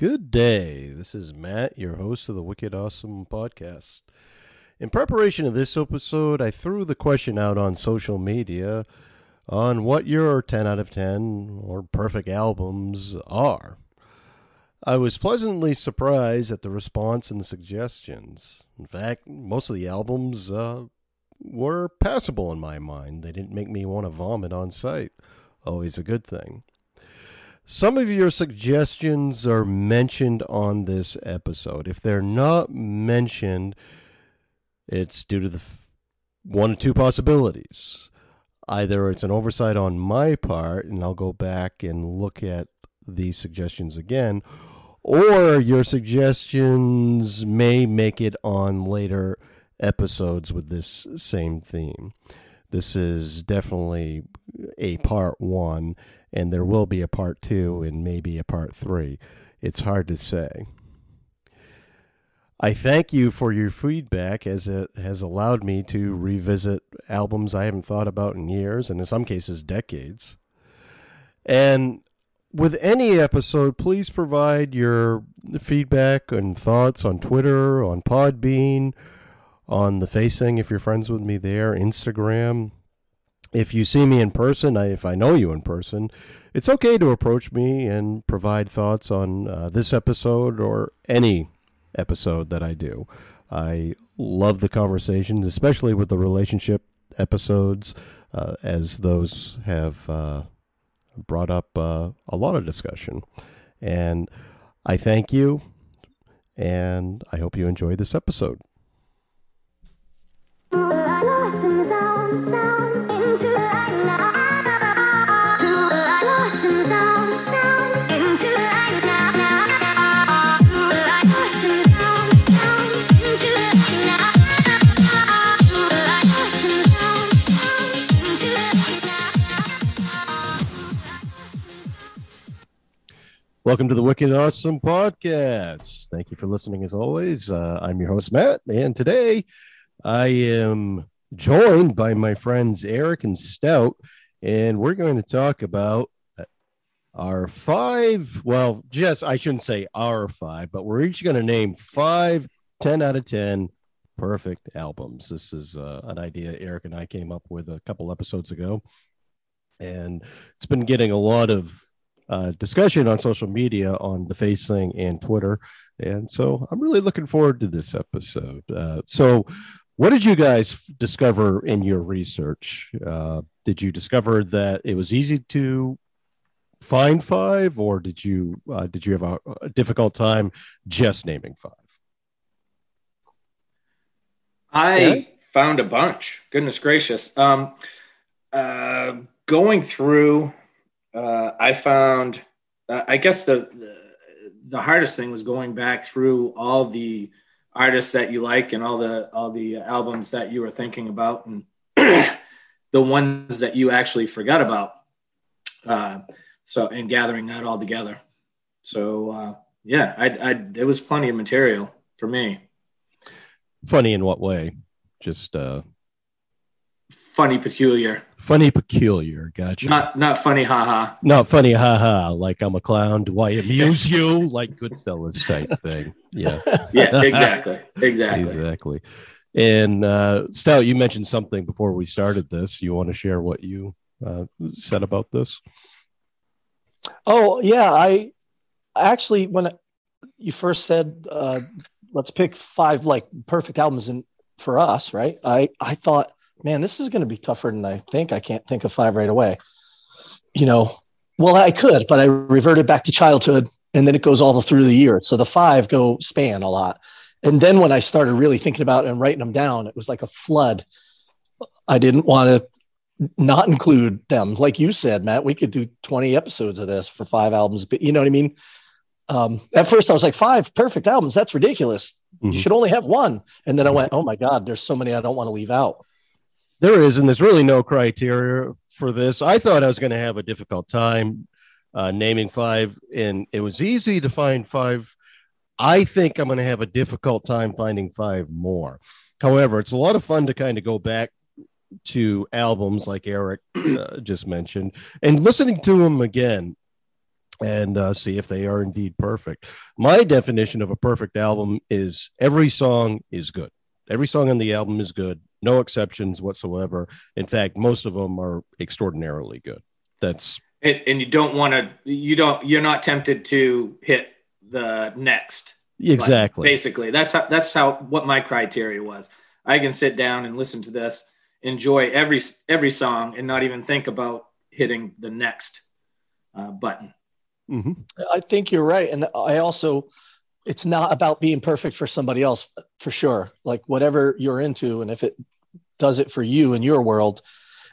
Good day. This is Matt, your host of the Wicked Awesome podcast. In preparation of this episode, I threw the question out on social media on what your 10 out of 10 or perfect albums are. I was pleasantly surprised at the response and the suggestions. In fact, most of the albums uh, were passable in my mind. They didn't make me want to vomit on sight. Always a good thing. Some of your suggestions are mentioned on this episode. If they're not mentioned, it's due to the f- one or two possibilities. Either it's an oversight on my part, and I'll go back and look at these suggestions again, or your suggestions may make it on later episodes with this same theme. This is definitely a part one, and there will be a part two and maybe a part three. It's hard to say. I thank you for your feedback as it has allowed me to revisit albums I haven't thought about in years and in some cases decades. And with any episode, please provide your feedback and thoughts on Twitter, on Podbean, on the Facing if you're friends with me there, Instagram. If you see me in person, I, if I know you in person, it's okay to approach me and provide thoughts on uh, this episode or any episode that I do. I love the conversations, especially with the relationship episodes, uh, as those have uh, brought up uh, a lot of discussion. And I thank you, and I hope you enjoy this episode. Welcome to the Wicked Awesome Podcast. Thank you for listening as always. Uh, I'm your host, Matt, and today I am joined by my friends Eric and Stout, and we're going to talk about our five. Well, just I shouldn't say our five, but we're each going to name five 10 out of 10 perfect albums. This is uh, an idea Eric and I came up with a couple episodes ago, and it's been getting a lot of uh, discussion on social media on the Facing and Twitter. And so I'm really looking forward to this episode. Uh, so, what did you guys discover in your research? Uh, did you discover that it was easy to find five, or did you uh, did you have a, a difficult time just naming five? I yeah. found a bunch. Goodness gracious! Um, uh, going through uh, I found, uh, I guess the, the, the hardest thing was going back through all the artists that you like and all the all the albums that you were thinking about and the ones that you actually forgot about. Uh, so and gathering that all together. So uh, yeah, I, I there was plenty of material for me. Funny in what way? Just uh, funny peculiar. Funny peculiar, gotcha. Not not funny, haha. Not funny, haha. Like I'm a clown. Do I amuse you? Like Goodfellas type thing. Yeah. yeah. Exactly. Exactly. exactly. And uh, Stout, you mentioned something before we started this. You want to share what you uh, said about this? Oh yeah, I actually when you first said uh, let's pick five like perfect albums and for us, right? I I thought man, this is going to be tougher than I think. I can't think of five right away. You know, well, I could, but I reverted back to childhood and then it goes all through the year. So the five go span a lot. And then when I started really thinking about and writing them down, it was like a flood. I didn't want to not include them. Like you said, Matt, we could do 20 episodes of this for five albums, but you know what I mean? Um, at first I was like, five perfect albums. That's ridiculous. Mm-hmm. You should only have one. And then I went, oh my God, there's so many I don't want to leave out there is, and there's really no criteria for this. I thought I was going to have a difficult time uh, naming five, and it was easy to find five. I think I'm going to have a difficult time finding five more. However, it's a lot of fun to kind of go back to albums like Eric uh, just mentioned and listening to them again. and uh, see if they are indeed perfect. My definition of a perfect album is every song is good. Every song on the album is good, no exceptions whatsoever. In fact, most of them are extraordinarily good. That's and, and you don't want to. You don't. You're not tempted to hit the next. Exactly. basically, that's how. That's how. What my criteria was. I can sit down and listen to this, enjoy every every song, and not even think about hitting the next uh, button. Mm-hmm. I think you're right, and I also, it's not about being perfect for somebody else, for sure. Like whatever you're into, and if it does it for you in your world,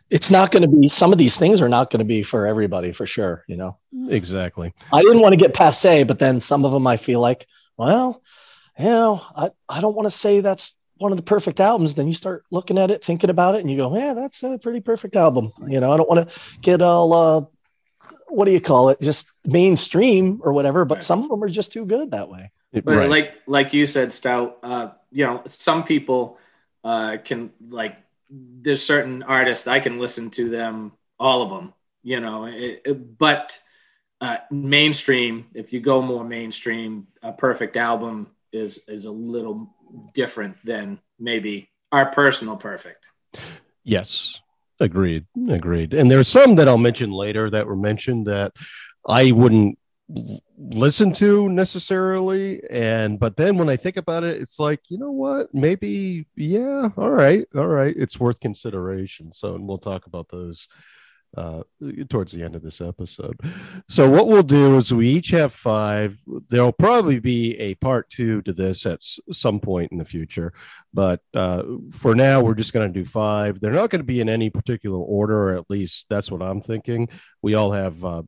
it's not going to be. Some of these things are not going to be for everybody, for sure. You know. Exactly. I didn't want to get passe, but then some of them I feel like, well, you know, I I don't want to say that's one of the perfect albums, then you start looking at it, thinking about it, and you go, "Yeah, that's a pretty perfect album." You know, I don't want to get all uh, what do you call it, just mainstream or whatever, but right. some of them are just too good that way. But right. like like you said, Stout, uh, you know, some people uh, can like there's certain artists I can listen to them all of them, you know, it, it, but uh, mainstream, if you go more mainstream, a perfect album is is a little different than maybe our personal perfect. Yes, agreed, agreed. And there's some that I'll mention later that were mentioned that I wouldn't listen to necessarily and but then when i think about it it's like you know what maybe yeah all right all right it's worth consideration so and we'll talk about those uh, towards the end of this episode. So what we'll do is we each have five. There'll probably be a part two to this at some point in the future, but uh, for now we're just going to do five. They're not going to be in any particular order, or at least that's what I'm thinking. We all have uh,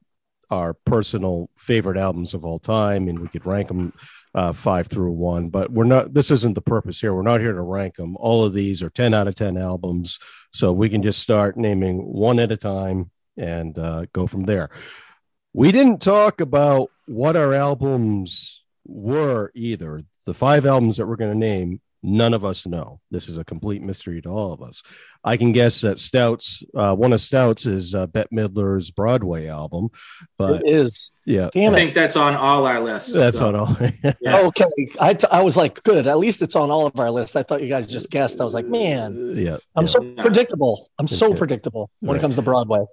our personal favorite albums of all time, and we could rank them uh, five through one. But we're not. This isn't the purpose here. We're not here to rank them. All of these are ten out of ten albums, so we can just start naming one at a time and uh, go from there. We didn't talk about what our albums were either. The five albums that we're going to name none of us know. This is a complete mystery to all of us. I can guess that Stouts, uh, one of Stouts is uh, Bette Midler's Broadway album, but it is. Yeah, Damn I think that's on all our lists. That's so. on all. yeah. Okay, I, t- I was like, good. At least it's on all of our lists. I thought you guys just guessed. I was like, man, yeah, I'm yeah. so predictable. I'm so predictable when right. it comes to Broadway.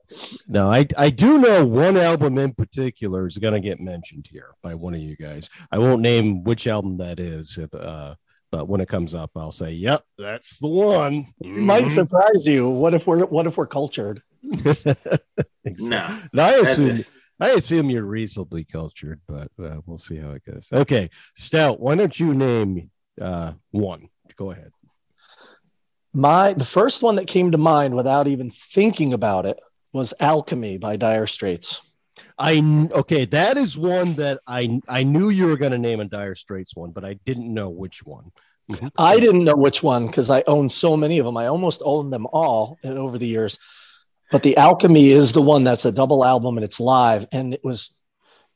No, I I do know one album in particular is going to get mentioned here by one of you guys. I won't name which album that is. If, uh, but when it comes up, I'll say, "Yep, that's the one." Mm-hmm. Might surprise you. What if we're what if we're cultured? No, I assume I assume you're reasonably cultured, but uh, we'll see how it goes. Okay, Stout, why don't you name uh, one? Go ahead. My the first one that came to mind without even thinking about it was Alchemy by Dire Straits. I okay, that is one that I I knew you were going to name a Dire Straits one, but I didn't know which one. Mm-hmm. I didn't know which one because I own so many of them. I almost own them all over the years. But the Alchemy is the one that's a double album and it's live, and it was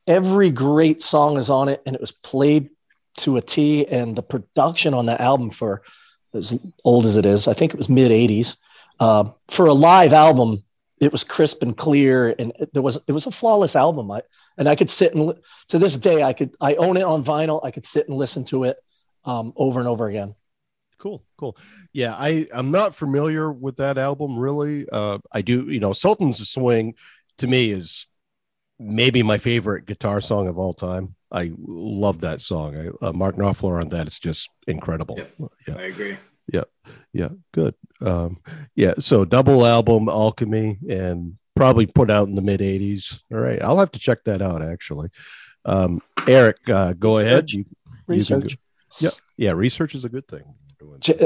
every great song is on it, and it was played to a T. And the production on that album for as old as it is, I think it was mid '80s. Uh, for a live album, it was crisp and clear and there was it was a flawless album. I, and i could sit and to this day i could i own it on vinyl. I could sit and listen to it um, over and over again. Cool cool. Yeah i i'm not familiar with that album really. Uh i do you know sultans swing to me is maybe my favorite guitar song of all time. I love that song. I, uh, mark knopfler on that is just incredible. Yep, yeah. I agree yeah yeah good. Um yeah so double album alchemy and probably put out in the mid 80s all right i'll have to check that out actually. Um eric uh go ahead. You, research. You yeah yeah research is a good thing.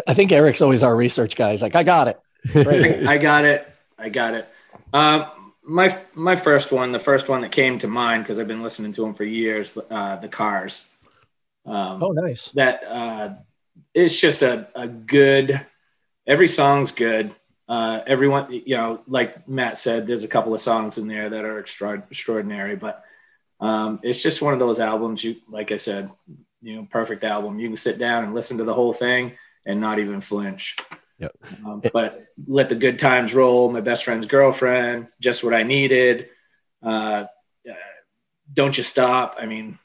I think eric's always our research guy. He's like i got it. Right. I got it. I got it. Um my my first one the first one that came to mind because i've been listening to them for years uh the cars. Um, oh nice. that uh it's just a, a good every song's good. Uh, everyone you know like matt said there's a couple of songs in there that are extra, extraordinary but um, it's just one of those albums you like i said you know perfect album. You can sit down and listen to the whole thing and not even flinch. Yep. Um, but let the good times roll. My best friend's girlfriend just what i needed. Uh, Don't You Stop. I mean,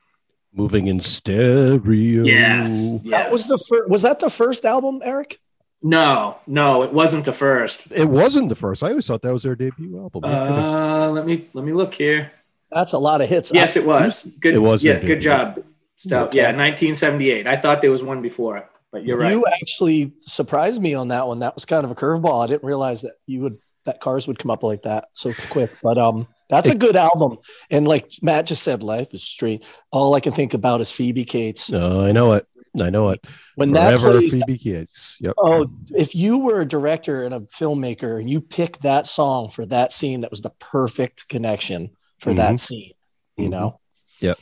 moving in stereo. yes, yes. That was the first. Was that the first album, Eric? no, no, it wasn't the first. It wasn't the first. I always thought that was their debut album. Uh, let me let me look here. That's a lot of hits. Yes, it was. Good. It was Yeah, good job. Stout. Okay. Yeah, 1978. I thought there was one before it, but you're right. You actually surprised me on that one. That was kind of a curveball. I didn't realize that you would that cars would come up like that so quick. But um, that's a good album. And like Matt just said, life is straight. All I can think about is Phoebe Cates. No, I know it. I know it. When that plays, Phoebe Cates. Yep. oh, if you were a director and a filmmaker and you picked that song for that scene, that was the perfect connection for Mhm. that scene. You Mhm. know. Yep.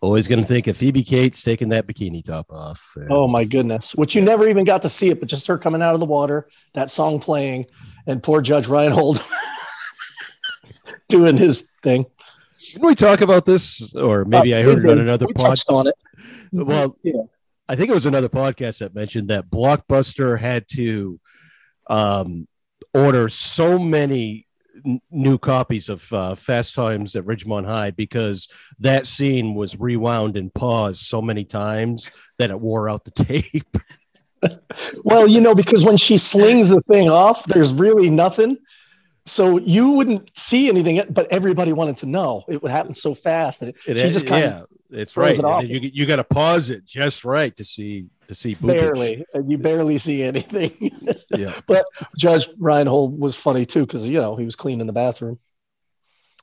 Always going to think of Phoebe Cates taking that bikini top off. And- Oh my goodness! Which you never even got to see it, but just her coming out of the water, that song playing, and poor Judge Reinhold doing his thing. Didn't we talk about this? Or maybe Uh, I heard it on another We pod. touched on it. Well, Yeah. I think it was another podcast that mentioned that Blockbuster had to um, order so many n- new copies of uh, Fast Times at Ridgemont High because that scene was rewound and paused so many times that it wore out the tape. Well, you know, because when she slings the thing off, there's really nothing. So you wouldn't see anything, but everybody wanted to know. It would happen so fast that it, It, she just kind yeah, it's throws right. it off. And You you got to pause it just right to see to see of boobage. barely, you barely see anything. Yeah, but Judge Reinhold was funny too, because you know he was cleaning the bathroom.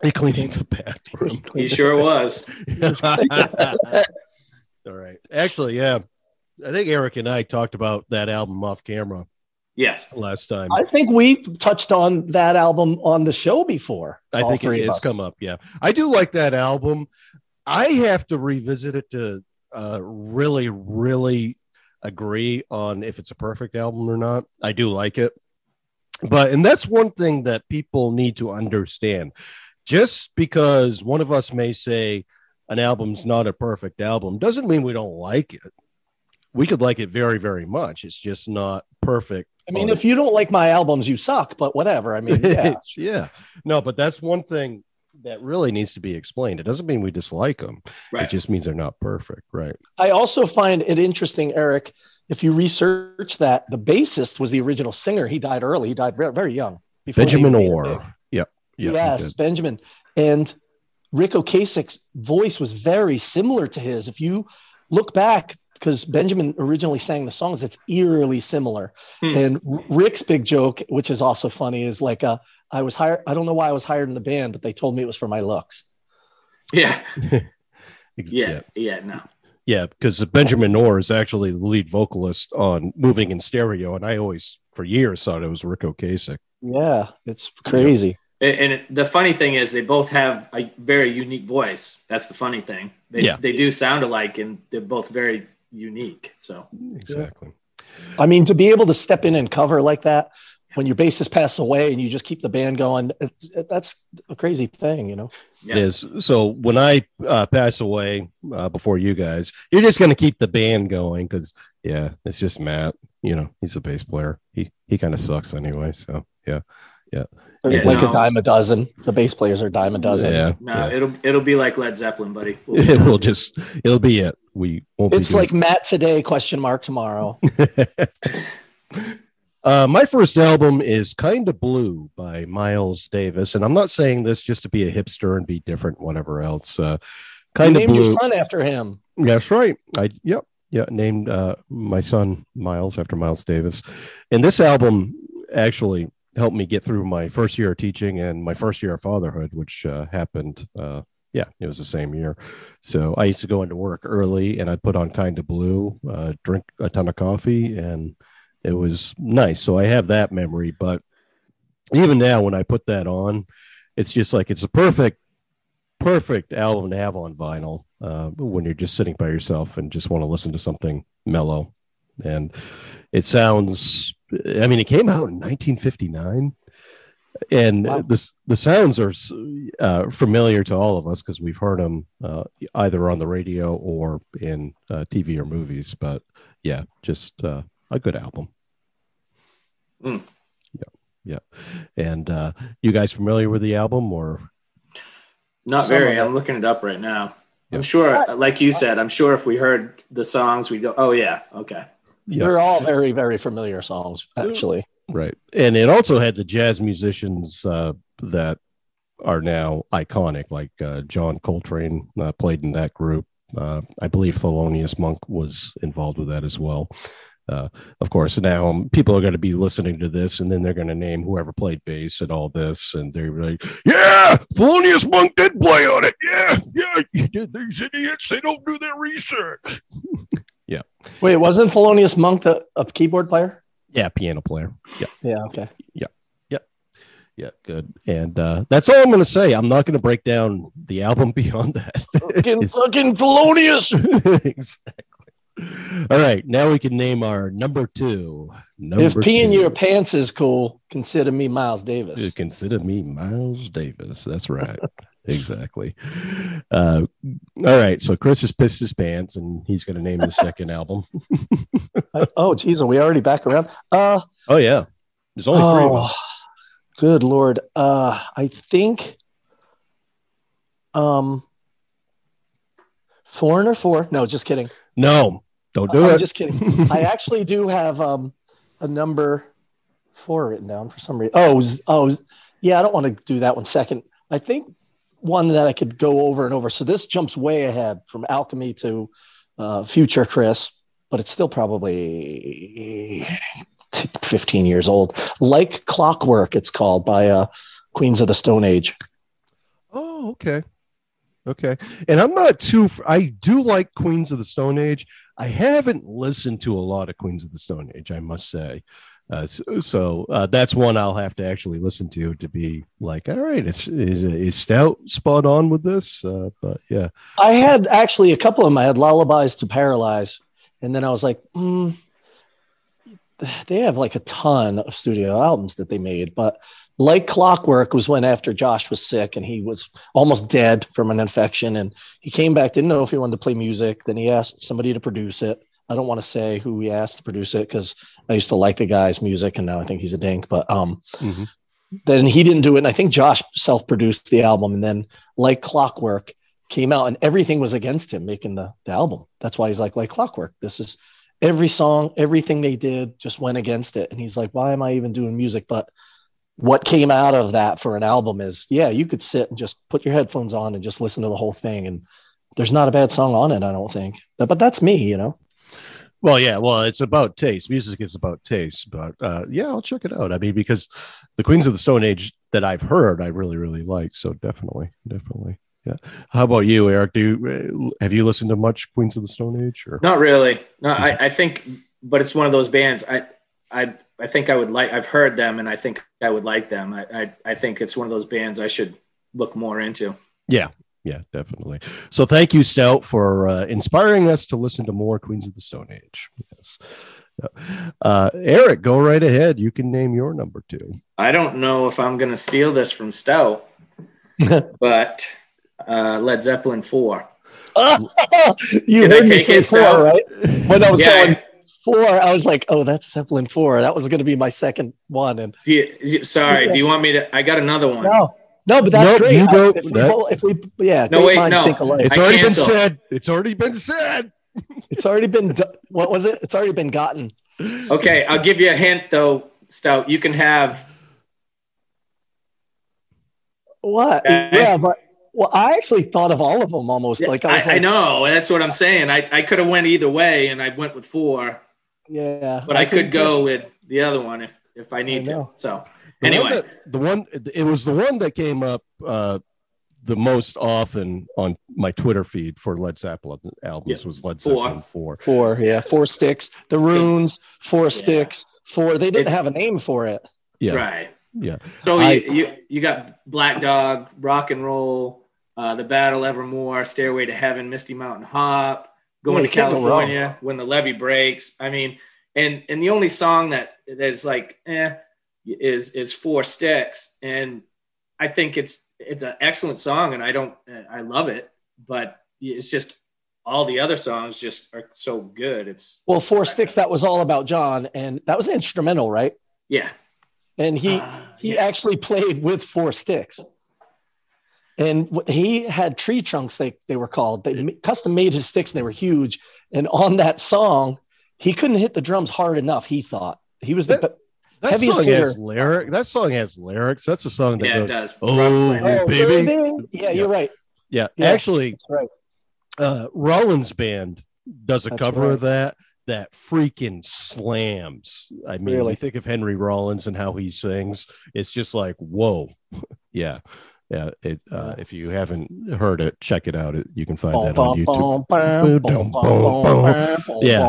he cleaning the bathroom. was He sure was. All right. Actually, yeah. I think Eric and I talked about that album off camera Yes. last time. I think we touched on that album on the show before. I think three it has come up. Yeah. I do like that album. I have to revisit it to uh, really, really agree on if it's a perfect album or not. I do like it. But, and that's one thing that people need to understand. Just because one of us may say an album's not a perfect album doesn't mean we don't like it. We could like it very, very much. It's just not perfect. I mean, on if you don't like my albums, you suck. But whatever. I mean, yeah. yeah. No, but that's one thing that really needs to be explained. It doesn't mean we dislike them. Right. It just means they're not perfect, right? I also find it interesting, Eric. If you research that, the bassist was the original singer. He died early. He died very, very young. Benjamin made. Orr. Yep. Yeah. yes. Benjamin. And Ric Ocasek's voice was very similar to his. If you look back, because Benjamin originally sang the songs, it's eerily similar. Hmm. And Rick's big joke, which is also funny, is like, uh, I was hired. I don't know why I was hired in the band, but they told me it was for my looks. Yeah. Ex- Yeah. Yeah. No. Yeah, because Benjamin Orr is actually the lead vocalist on Moving in Stereo, and I always, for years, thought it was Ric Ocasek. Yeah, it's crazy. And, and it, the funny thing is, they both have a very unique voice. That's the funny thing. They, Yeah. they do sound alike, and they're both very unique. So Exactly. I mean, to be able to step in and cover like that when your bassist passed away and you just keep the band going, it's, it, that's a crazy thing, you know? Yeah. It is. So when I uh, pass away uh, before you guys, you're just going to keep the band going because, yeah, it's just Matt. You know, he's a bass player. He he kind of sucks anyway. So yeah, They're Yeah, like no. a dime a dozen. The bass players are dime a dozen. yeah, no, yeah. it'll it'll be like Led Zeppelin, buddy. We'll it will just it'll be it. We won't. It's doing- like Matt today, question mark tomorrow. Uh, my first album is Kinda Blue by Miles Davis, and I'm not saying this just to be a hipster and be different, whatever else. Uh, You Kinda named Blue. your son after him. That's right. I yep yeah named uh, my son Miles after Miles Davis, and this album actually helped me get through my first year of teaching and my first year of fatherhood, which uh, happened. Uh, yeah, it was the same year. So I used to go into work early, and I'd put on Kinda Blue, uh, drink a ton of coffee, and it was nice. So I have that memory. But even now, when I put that on, it's just like it's a perfect perfect album to have on vinyl uh, when you're just sitting by yourself and just want to listen to something mellow. And it sounds, I mean, it came out in 1959. And Wow. this, the sounds are uh, familiar to all of us because we've heard them uh, either on the radio or in uh, TV or movies. But yeah, just uh, a good album. Mm. Yeah, yeah. And uh, you guys familiar with the album or Not Some very. I'm looking it up right now. Yeah. I'm sure, like you said, I'm sure if we heard the songs, we go, "Oh yeah, okay." Yeah. They're all very, very familiar songs, actually. Right. And it also had the jazz musicians uh, that are now iconic, like uh, John Coltrane uh, played in that group. Uh, I believe Thelonious Monk was involved with that as well. Uh, of course, now um, people are going to be listening to this, and then they're going to name whoever played bass and all this, and they're like, "Yeah, Thelonious Monk did play on it. Yeah, yeah. These idiots, they don't do their research." Yeah. Wait, wasn't Thelonious Monk the, a keyboard player? Yeah, piano player. Yeah. Yeah, okay. Yeah, Yeah. Yeah. good. And uh, that's all I'm going to say. I'm not going to break down the album beyond that. Fucking, fucking felonious. exactly. All right, now we can name our number two. Number if peeing two. your pants is cool, consider me Miles Davis. consider me Miles Davis. That's right. exactly. Uh, all right, so Chris has pissed his pants, and he's going to name the second album. Uh, oh, geez, are we already back around? Uh, Oh yeah, there's only three of oh, us. good lord. Uh, I think, um, Foreigner four. No, just kidding. No, don't do it I'm just kidding. I actually do have um a number four written down for some reason. Oh, oh, yeah. I don't want to do that one second. I think one that I could go over and over. So this jumps way ahead from Alchemy to uh, Future Chris, but it's still probably 15 years old. Like Clockwork, it's called by uh, Queens of the Stone Age. Oh, okay. Okay. And I'm not too, I do like Queens of the Stone Age. I haven't listened to a lot of Queens of the Stone Age, I must say. Uh, so so uh, that's one I'll have to actually listen to to be like, all right, it's, is, is Stout spot on with this? Uh, but yeah. I had actually a couple of them. I had Lullabies to Paralyze, and then I was like, mm, they have like a ton of studio albums that they made, but like Clockwork was when after Josh was sick and he was almost dead from an infection, and he came back, didn't know if he wanted to play music. Then he asked somebody to produce it. I don't want to say who we asked to produce it because I used to like the guy's music, and now I think he's a dink. But um, Mhm. then he didn't do it, and I think Josh self-produced the album, and then like Clockwork came out and everything was against him making the, the album. That's why he's like, like clockwork. This is every song, everything they did just went against it. And he's like, why am I even doing music? But what came out of that for an album is, yeah, you could sit and just put your headphones on and just listen to the whole thing. And there's not a bad song on it, I don't think. But, but that's me, you know? Well, yeah, well, it's about taste. Music is about taste, but uh, yeah, I'll check it out. I mean, because the Queens of the Stone Age that I've heard, I really, really like. So definitely, definitely, yeah. How about you, Eric? Do you, uh, have you listened to much Queens of the Stone Age? Or Not really. No, I, I think, but it's one of those bands. I, I, I think I would like. I've heard them, and I think I would like them. I, I, I think it's one of those bands I should look more into. yeah, yeah, definitely. So thank you, Stout, for uh, inspiring us to listen to more Queens of the Stone Age. Yes. Uh, Eric, go right ahead. You can name your number two. I don't know if I'm going to steal this from Stout, but uh, Led Zeppelin four. you Did I heard me say four, Sal? right? When I was Yeah. going four, I was like, oh, that's Zeppelin four. That was going to be my second one. And Do you, you- sorry, do you want me to? I got another one. no, no, but that's Nope, great. you I- don't- if, we, that- both- if we, yeah, No, wait, minds no. think alike. It's I already been said. It's already been said. It's already been. do- What was it? It's already been gotten. Okay, I'll give you a hint though, Stout. You can have. What? Okay. Yeah, but well, I actually thought of all of them almost. Like I was I, like, know that's what I'm saying. I, I could have went either way, and I went with four, yeah, but I, could go that- with the other one if if I need I to. So The anyway, one that, the one it was the one that came up uh, the most often on my Twitter feed for Led Zeppelin albums Yeah. was Led Zeppelin four. Four, yeah, four sticks. The runes, four sticks, four. They didn't It's- have a name for it. Yeah, right. yeah. So I- you, you you got Black Dog, Rock and Roll, uh, The Battle Evermore, Stairway to Heaven, Misty Mountain Hop, Going Yeah, to you go. California, When the Levee Breaks. I mean, and and the only song that that's like eh is is Four Sticks, and I think it's it's an excellent song, and I don't I love it, but it's just all the other songs just are so good. It's Well, four sticks. That was all about John, and that was instrumental, right? yeah. And he Uh, he yeah. actually played with four sticks. and he had tree trunks. They they were called. They custom made his sticks, and they were huge. And on that song, he couldn't hit the drums hard enough. He thought he was the That- That Heaviest song hitter. has lyric. That song has lyrics. That's a song that Yeah, it goes. does. Oh, Oh, baby. baby. Yeah, you're right. Yeah, Yeah. actually, That's right. uh, Rollins Band does a That's cover right. of that that freaking slams. I mean, Really? you think of Henry Rollins and how he sings, it's just like whoa, yeah, yeah. It, uh, if you haven't heard it, check it out. It, you can find that on YouTube. Yeah.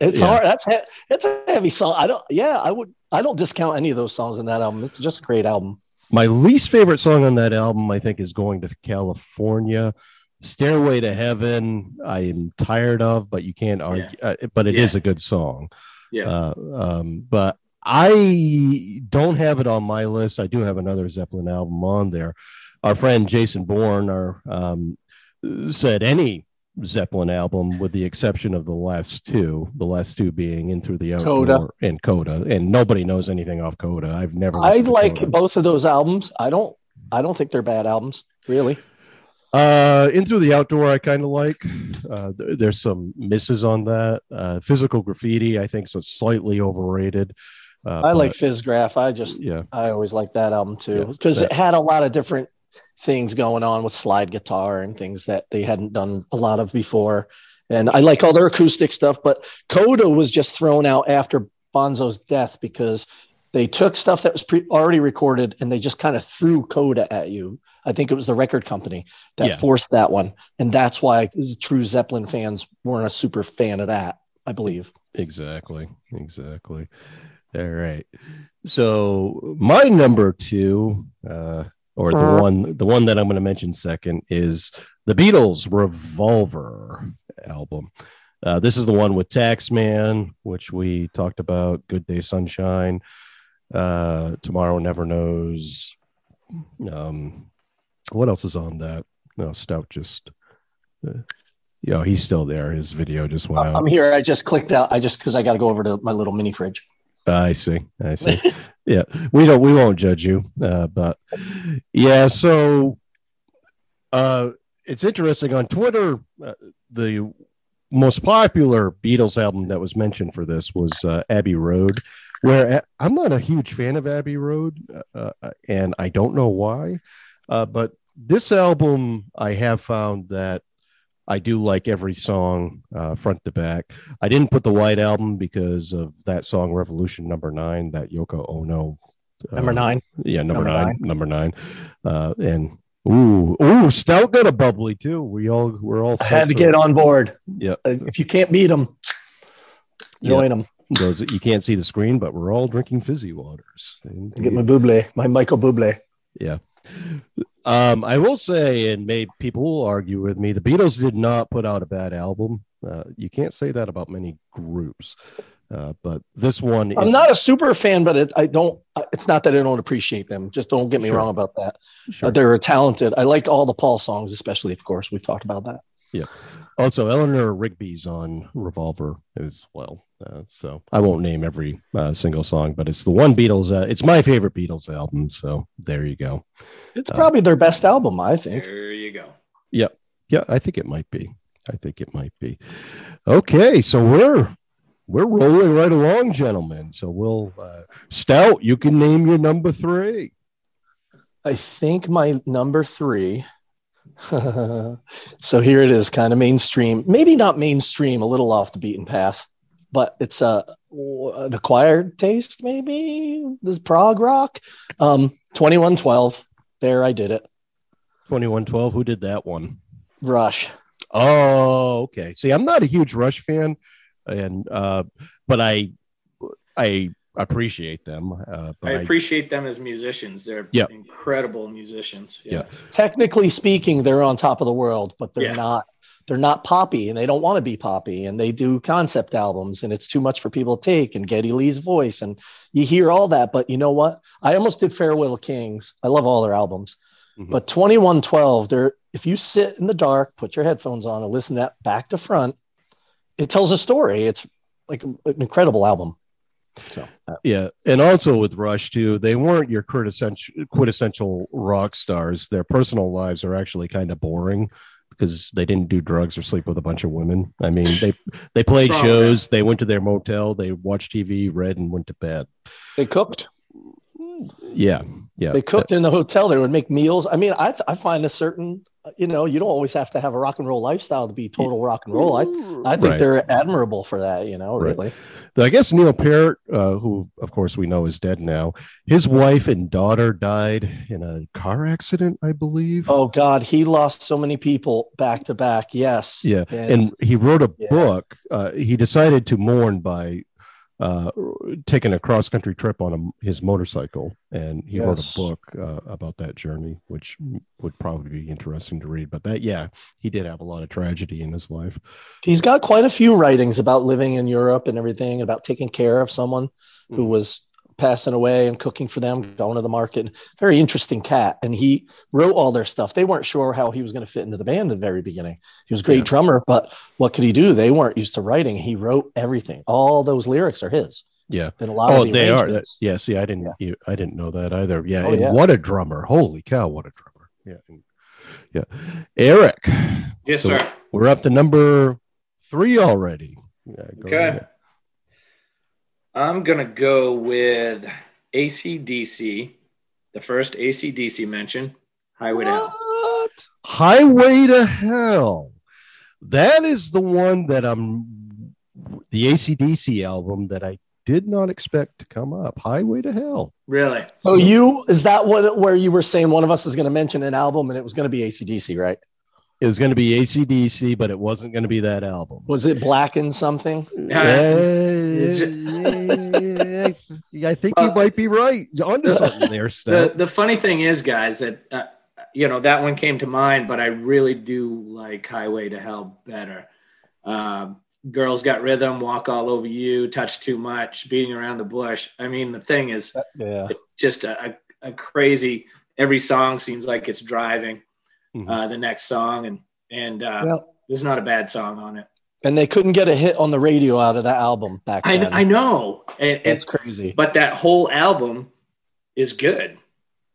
It's Yeah. hard. That's he- it's a heavy song. I don't. Yeah, I would. I don't discount any of those songs in that album. It's just a great album. My least favorite song on that album, I think, is "Going to California." "Stairway to Heaven." I am tired of, but you can't argue. Uh, but it is Yeah. a good song. Yeah. Uh, um, but I don't have it on my list. I do have another Zeppelin album on there. Our friend Jason Bourne our, um, said any Zeppelin album, with the exception of the last two, the last two being In Through the Outdoor Coda. and Coda, and nobody knows anything off Coda. I've never. I like Coda. both of those albums. I don't. I don't think they're bad albums. Really. Uh, in through the outdoor, I kind of like. Uh, th- there's some misses on that. Uh, physical graffiti, I think, is slightly overrated. Uh, I like Fizzgraph. I just. yeah, I always like that album too because that- it had a lot of different things going on with slide guitar and things that they hadn't done a lot of before. And I like all their acoustic stuff, but Coda was just thrown out after Bonzo's death because they took stuff that was pre- already recorded and they just kind of threw Coda at you. I think it was the record company that Yeah. forced that one, and that's why true Zeppelin fans weren't a super fan of that. I believe. exactly, exactly. All right. So my number two, uh, or the Uh. one, the one that I'm going to mention second is the Beatles' Revolver album. Uh, this is the one with Taxman, which we talked about. Good Day Sunshine. Uh, Tomorrow Never Knows. Um, what else is on that? No, Stout just. Uh, you know, he's still there. His video just went out. I'm here. I just clicked out. I just because I got to go over to my little mini fridge. I see. I see. yeah, we don't. We won't judge you. Uh, but yeah, so uh, it's interesting on Twitter. Uh, the most popular Beatles album that was mentioned for this was uh, Abbey Road. Where I'm not a huge fan of Abbey Road, uh, uh, and I don't know why. Uh, but this album, I have found that I do like every song uh, front to back. I didn't put the White Album because of that song Revolution Number Nine, that Yoko Ono. uh, Number nine. Yeah, number, Number nine, Number nine. Uh, and ooh, ooh, Stout got a bubbly too. We all we're all I had to get on board. Yep. Uh, If you can't beat them, join them. Those you can't see the screen, but we're all drinking fizzy waters. Get my Buble, my Michael Buble. Yeah. Um, I will say, and maybe people will argue with me, the Beatles did not put out a bad album. Uh, you can't say that about many groups, uh, but this one. I'm is- not a super fan, but it, I don't. It's not that I don't appreciate them. Just don't get me Sure. wrong about that. Sure. Uh, they're talented. I like all the Paul songs, especially, of course. We've talked about that. Also, Eleanor Rigby's on Revolver as well. Uh, so I won't name every uh, single song, but it's the one Beatles. Uh, it's my favorite Beatles album. So there you go. It's Uh, probably their best album, I think. There you go. Yeah, yeah, I think it might be. I think it might be. Okay, so we're we're rolling right along, gentlemen. So we'll uh, Stout. You can name your number three. I think my number three. so here it is, kind of mainstream. Maybe not mainstream, a little off the beaten path, but it's a an acquired taste. Maybe this prog rock. Um, twenty one twelve. There, I did it. Twenty one twelve. Who did that one? Rush. Oh, okay. See, I'm not a huge Rush fan, and uh, but I I appreciate them. Uh, but I I, appreciate them as musicians. They're Yeah. incredible musicians. Yes. Technically speaking, they're on top of the world, but they're Yeah. not. They're not poppy, and they don't want to be poppy, and they do concept albums, and it's too much for people to take. And Geddy Lee's voice, and you hear all that, but you know what? I almost did Farewell Kings. I love all their albums, Mhm. but twenty one twelve. There, if you sit in the dark, put your headphones on, and listen to that back to front, it tells a story. It's like an incredible album. So uh, Yeah, and also with Rush too, they weren't your quintessential quintessential rock stars. Their personal lives are actually kind of boring because they didn't do drugs or sleep with a bunch of women. I mean, they they played What's wrong shows, they went to their motel, they watched TV, read, and went to bed. they cooked. Yeah, yeah. They cooked in the hotel. They would make meals. I mean, I th- I find a certain you know you don't always have to have a rock and roll lifestyle to be total rock and roll. I I think Right. they're admirable for that. You know, Right. really. I guess Neil Peart, uh, who of course we know is dead now, his wife and daughter died in a car accident, I believe. Oh God, he lost so many people back to back. Yes. Yeah, And- and he wrote a Yeah. book. Uh, he decided to mourn by uh, taking a cross country trip on a, his motorcycle, and he wrote a book uh, about that journey, which would probably be interesting to read. But that, yeah, he did have a lot of tragedy in his life. He's got quite a few writings about living in Europe and everything, about taking care of someone who Mhm. was passing away and cooking for them, mm-hmm. going to the market. Very interesting cat. And he wrote all their stuff. They weren't sure how he was going to fit into the band at the very beginning. He was a great Yeah. drummer, but what could he do? They weren't used to writing. He wrote everything. All those lyrics are his. Yeah. And a lot Oh, of the they are. That, yeah. See, I didn't. you- I didn't know that either. Yeah. Oh, and yeah. what a drummer! Holy cow! What a drummer! Yeah. Yeah. Eric, Yes, So- sir. we're up to number three already. Yeah, go Okay. ahead. I'm gonna go with ACDC, the first ACDC mention, Highway to Hell. Highway to Hell. That is the one that I'm the ACDC album that I did not expect to come up. Highway to Hell. Really? So you is that what where you were saying one of us is going to mention an album and it was going to be ACDC, right? It was going to be ACDC, but it wasn't going to be that album. Was it Black and something? Is Eh, I think you might be right. You're onto something there, The the funny thing is, guys, that uh, you know that one came to mind, but I really do like Highway to Hell better. Um, Girls got rhythm, walk all over you, touch too much, beating around the bush. I mean, the thing is Yeah. just a, a, a crazy. Every song seems like it's driving Mhm. uh, the next song, and and uh, Well, there's not a bad song on it. and they couldn't get a hit on the radio out of that album back I, then. I know, and, and, It's crazy. but that whole album is good.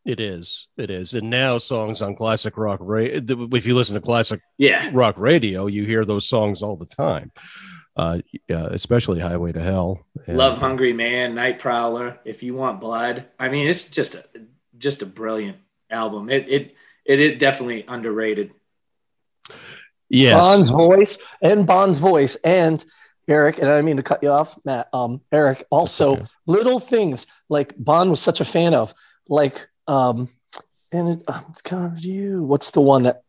It is. It is. And now songs on classic rock radio. If you listen to classic Yeah, rock radio, you hear those songs all the time. Uh, yeah, especially Highway to Hell. And- Love Hungry Man, Night Prowler, If You Want Blood. I mean, it's just a just a brilliant album. It it it, it definitely underrated. Yes. Bon's voice and Bon's voice and Eric, and I didn't mean to cut you off, Matt. Um, Eric, also okay. little things like Bond was such a fan of, like um, and it, uh, it's kind of you. What's the one that?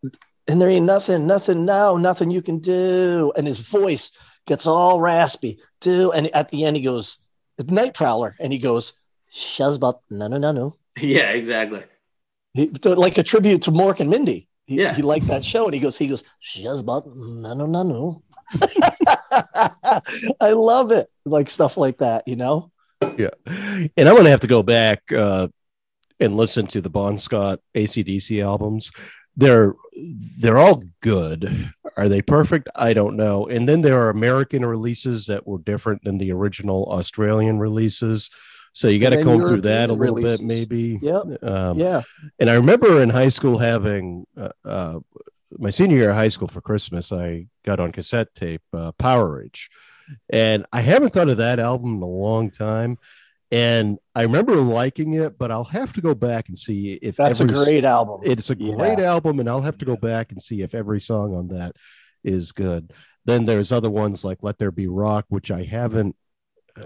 And there ain't nothing, nothing now, nothing you can do. And his voice gets all raspy. Do and at the end he goes, "It's Night Prowler," and he goes, "Shazbot, no, no, no, no." Yeah, exactly. He, like a tribute to Mork and Mindy. He, Yeah. he liked that show, and he goes, he goes, Shazbot, no, no, no, no. I love it, like stuff like that, you know. Yeah. And I'm going to have to go back uh, and listen to the Bon Scott ACDC albums. They're they're all good. Are they perfect? I don't know. And then there are American releases that were different than the original Australian releases. So you got to comb through that a little releases. bit, maybe. Yep. Um, Yeah, And I remember in high school having uh, uh, my senior year of high school for Christmas, I got on cassette tape uh, Powerage. And I haven't thought of that album in a long time. And I remember liking it, but I'll have to go back and see if that's every, a great album. It's a Yeah. great album, and I'll have to go back and see if every song on that is good. Then there's other ones like Let There Be Rock, which I haven't.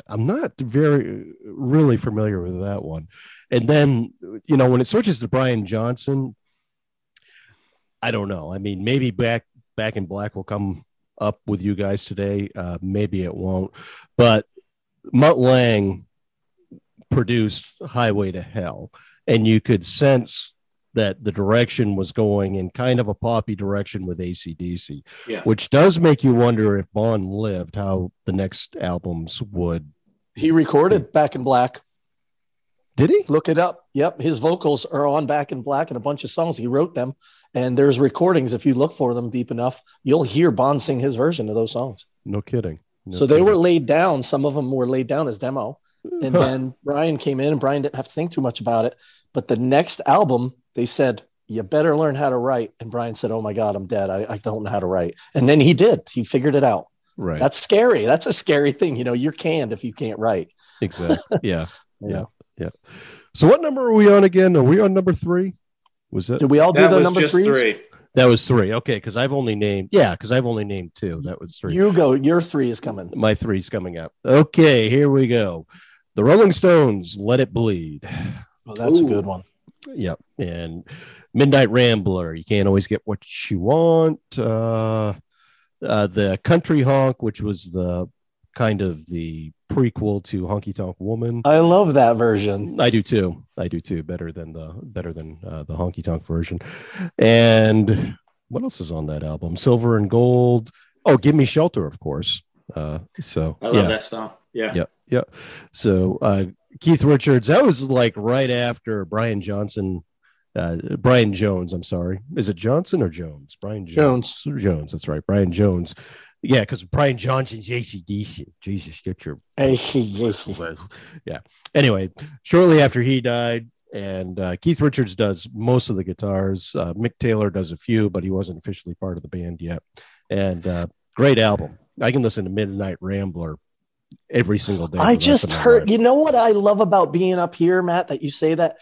I'm not very really familiar with that one. And then you know when it switches to Brian Johnson, I don't know. I mean, maybe back back in black will come up with you guys today. Uh, maybe it won't. But Mutt Lange produced Highway to Hell, and you could sense that the direction was going in kind of a poppy direction with ACDC, Yeah. which does make you wonder if Bon lived, how the next albums would. he recorded Back in Black. Did he? Look it up. Yep, his vocals are on Back in Black and a bunch of songs. He wrote them, and there's recordings. If you look for them deep enough, you'll hear Bon sing his version of those songs. No kidding. No so they were laid down. Some of them were laid down as demo, And then Brian came in, and Brian didn't have to think too much about it. But the next album, they said, "You better learn how to write." And Brian said, "Oh my God, I'm dead. I, I don't know how to write." And then he did. He figured it out. Right. That's scary. That's a scary thing. You know, you're canned if you can't write. exactly. Yeah. Yeah. Yeah. So what number are we on again? Are we on number three? Was it? Did we all do That the was number just three. That was three. Okay, because I've only named yeah, because I've only named two. That was three. You go. Your three is coming. My three's coming up. Okay, here we go. The Rolling Stones, "Let It Bleed." Well, that's Ooh. a good one. Yep, and Midnight Rambler. You can't always get what you want. Uh, uh, the Country Honk, which was the kind of the prequel to Honky Tonk Woman. I love that version. I do too. I do too. Better than the better than uh, the honky tonk version. And what else is on that album? Silver and Gold. Oh, Give Me Shelter, of course. Uh, so I love yeah, that song. Yeah. yeah, yeah. So uh, Keith Richards. That was like right after Brian Johnson. Uh, Brian Jones. I'm sorry. Is it Johnson or Jones? Brian Jones. Jones. That's right. Brian Jones. Yeah, because Brian Johnson's ACDC. Jesus, get your yes. yeah. Anyway, shortly after he died, and uh, Keith Richards does most of the guitars. Uh, Mick Taylor does a few, but he wasn't officially part of the band yet. And uh, great album. I can listen to Midnight Rambler every single day. I just heard. You know what I love about being up here, Matt? That you say that.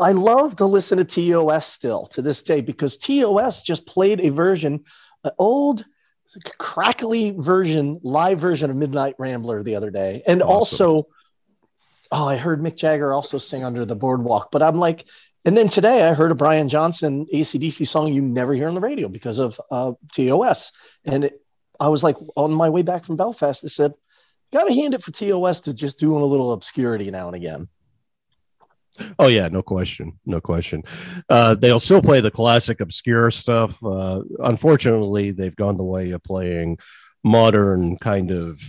I love to listen to TOS still to this day because TOS just played a version, an old, crackly version, live version of Midnight Rambler the other day, and Awesome. also, oh, I heard Mick Jagger also sing Under the Boardwalk. But I'm like, and then today I heard a Brian Johnson ACDC song you never hear on the radio because of uh, TOS, and it, I was like on my way back from Belfast, I said got to hand it for TOS to just doing a little obscurity now and again. Oh yeah, no question, no question. Uh, they'll still play the classic obscure stuff. Uh, unfortunately, they've gone the way of playing modern kind of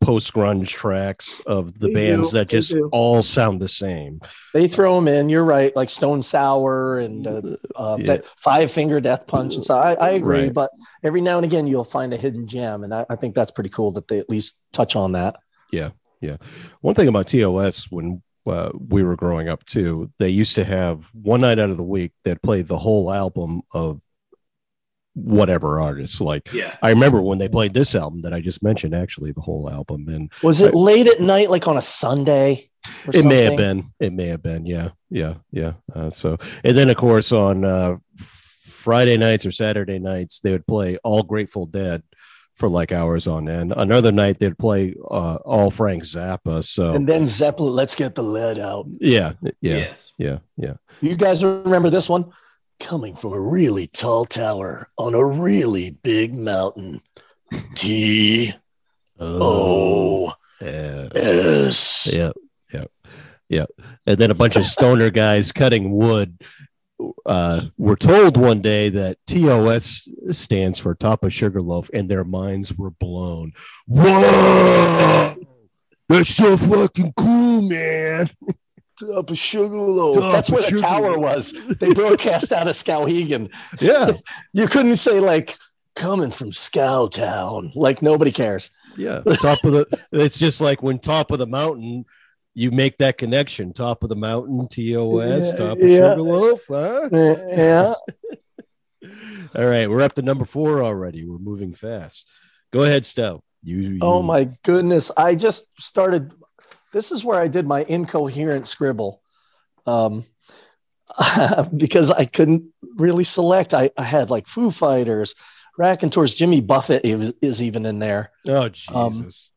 post grunge tracks of the They bands do, that they just do. all sound the same. They throw them in. You're right, like Stone Sour and uh, uh, Yeah. Five Finger Death Punch and so I, I agree. Right. But every now and again, you'll find a hidden gem, and I, I think that's pretty cool that they at least touch on that. Yeah, yeah. One thing about TOS when uh, we were growing up too, they used to have one night out of the week that played the whole album of whatever artists. Like Yeah. I remember when they played this album that I just mentioned, actually the whole album, and Was it I- late at night, like on a Sunday? or it may have been, it may have been, yeah, yeah, yeah. Uh, so, and then of course on uh, Friday nights or Saturday nights they would play all Grateful Dead for like hours on end. Another night they'd play uh, all Frank Zappa. So And then Zeppelin, let's get the lead out. yeah, yeah, Yes. yeah, yeah. You guys remember this one? Coming from a really tall tower on a really big mountain. T O. S. yeah, yeah, yeah. And then a bunch of stoner guys cutting wood. Uh, were told one day that TOS stands for Top of Sugarloaf, and their minds were blown. Whoa, that's so fucking cool, man! Up a Sugarloaf. That's where the tower was. They broadcast out of Skowhegan. Yeah, You couldn't say like coming from Skowtown. Like nobody cares. yeah. Top of the. It's just like when Top of the Mountain. You make that connection. Top of the mountain, TOS, Yeah, top of yeah. Sugarloaf, huh? Yeah. All right, we're up to number four already. We're moving fast. Go ahead, Stout. You, you Oh my goodness. I just started this is where I did my incoherent scribble. Um because I couldn't really select. I, I had like Foo Fighters, Raconteurs, Jimmy Buffett is, is even in there. Oh Um, Jesus.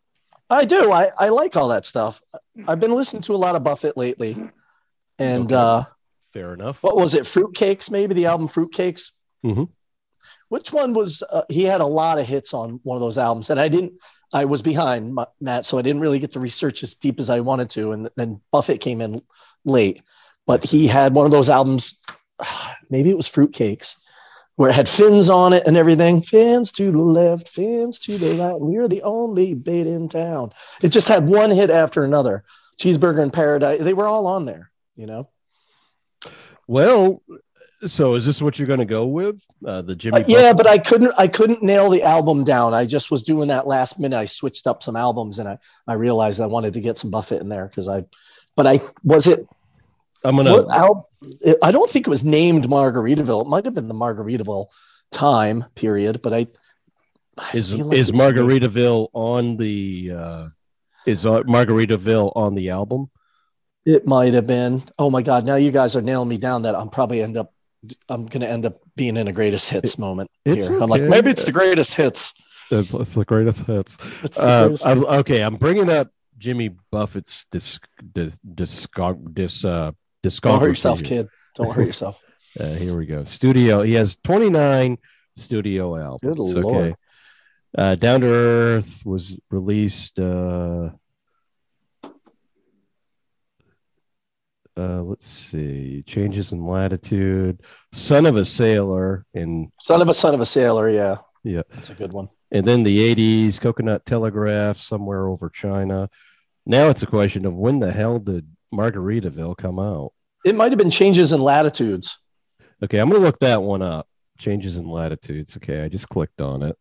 I do. I, I like all that stuff. I've been listening to a lot of Buffett lately. And Okay. uh Fair enough. what was it? Fruitcakes, maybe the album Fruitcakes. Mhm. Which one was? Uh, he had a lot of hits on one of those albums, and I didn't. I was behind Matt, so I didn't really get to research as deep as I wanted to. And then Buffett came in late, but he had one of those albums. Maybe it was Fruitcakes, where it had fins on it and everything. Fins to the left, fins to the right. We're the only bait in town. It just had one hit after another. Cheeseburger in Paradise. They were all on there. You know. Well, So is this what you're going to go with? Uh, the Jimmy? Uh, yeah, but I couldn't. I couldn't nail the album down. I just was doing that last minute. I switched up some albums, and I I realized I wanted to get some Buffett in there because I. But I was it. I'm gonna. What I don't think it was named Margaritaville. It might have been the Margaritaville time period, but I. I is like is Margaritaville on the? uh Is uh, Margaritaville on the album? It might have been. Oh my God! Now you guys are nailing me down. That I'm probably end up. I'm going to end up being in a greatest hits moment it's here. I'm like, maybe it's the greatest hits. It's, that's the greatest hits. It's the Uh, greatest- I'm, okay, I'm bringing up Jimmy Buffett's disc, dis, discog, dis, uh, discography. Don't hurt yourself, kid. Don't hurt yourself. Uh, here we go. Studio. He has 29 studio albums. Good okay. lord. Uh, Down to Earth was released. Uh, uh, let's see. Changes in Latitude. Son of a Sailor. And Son of a son of a sailor. Yeah. Yeah. That's a good one. and then the 80s. Coconut Telegraph. Somewhere over China. Now it's a question of when the hell did Margaritaville come out? It might have been changes in latitudes. Okay, I'm going to look that one up. Changes in Latitudes. Okay, I just clicked on it.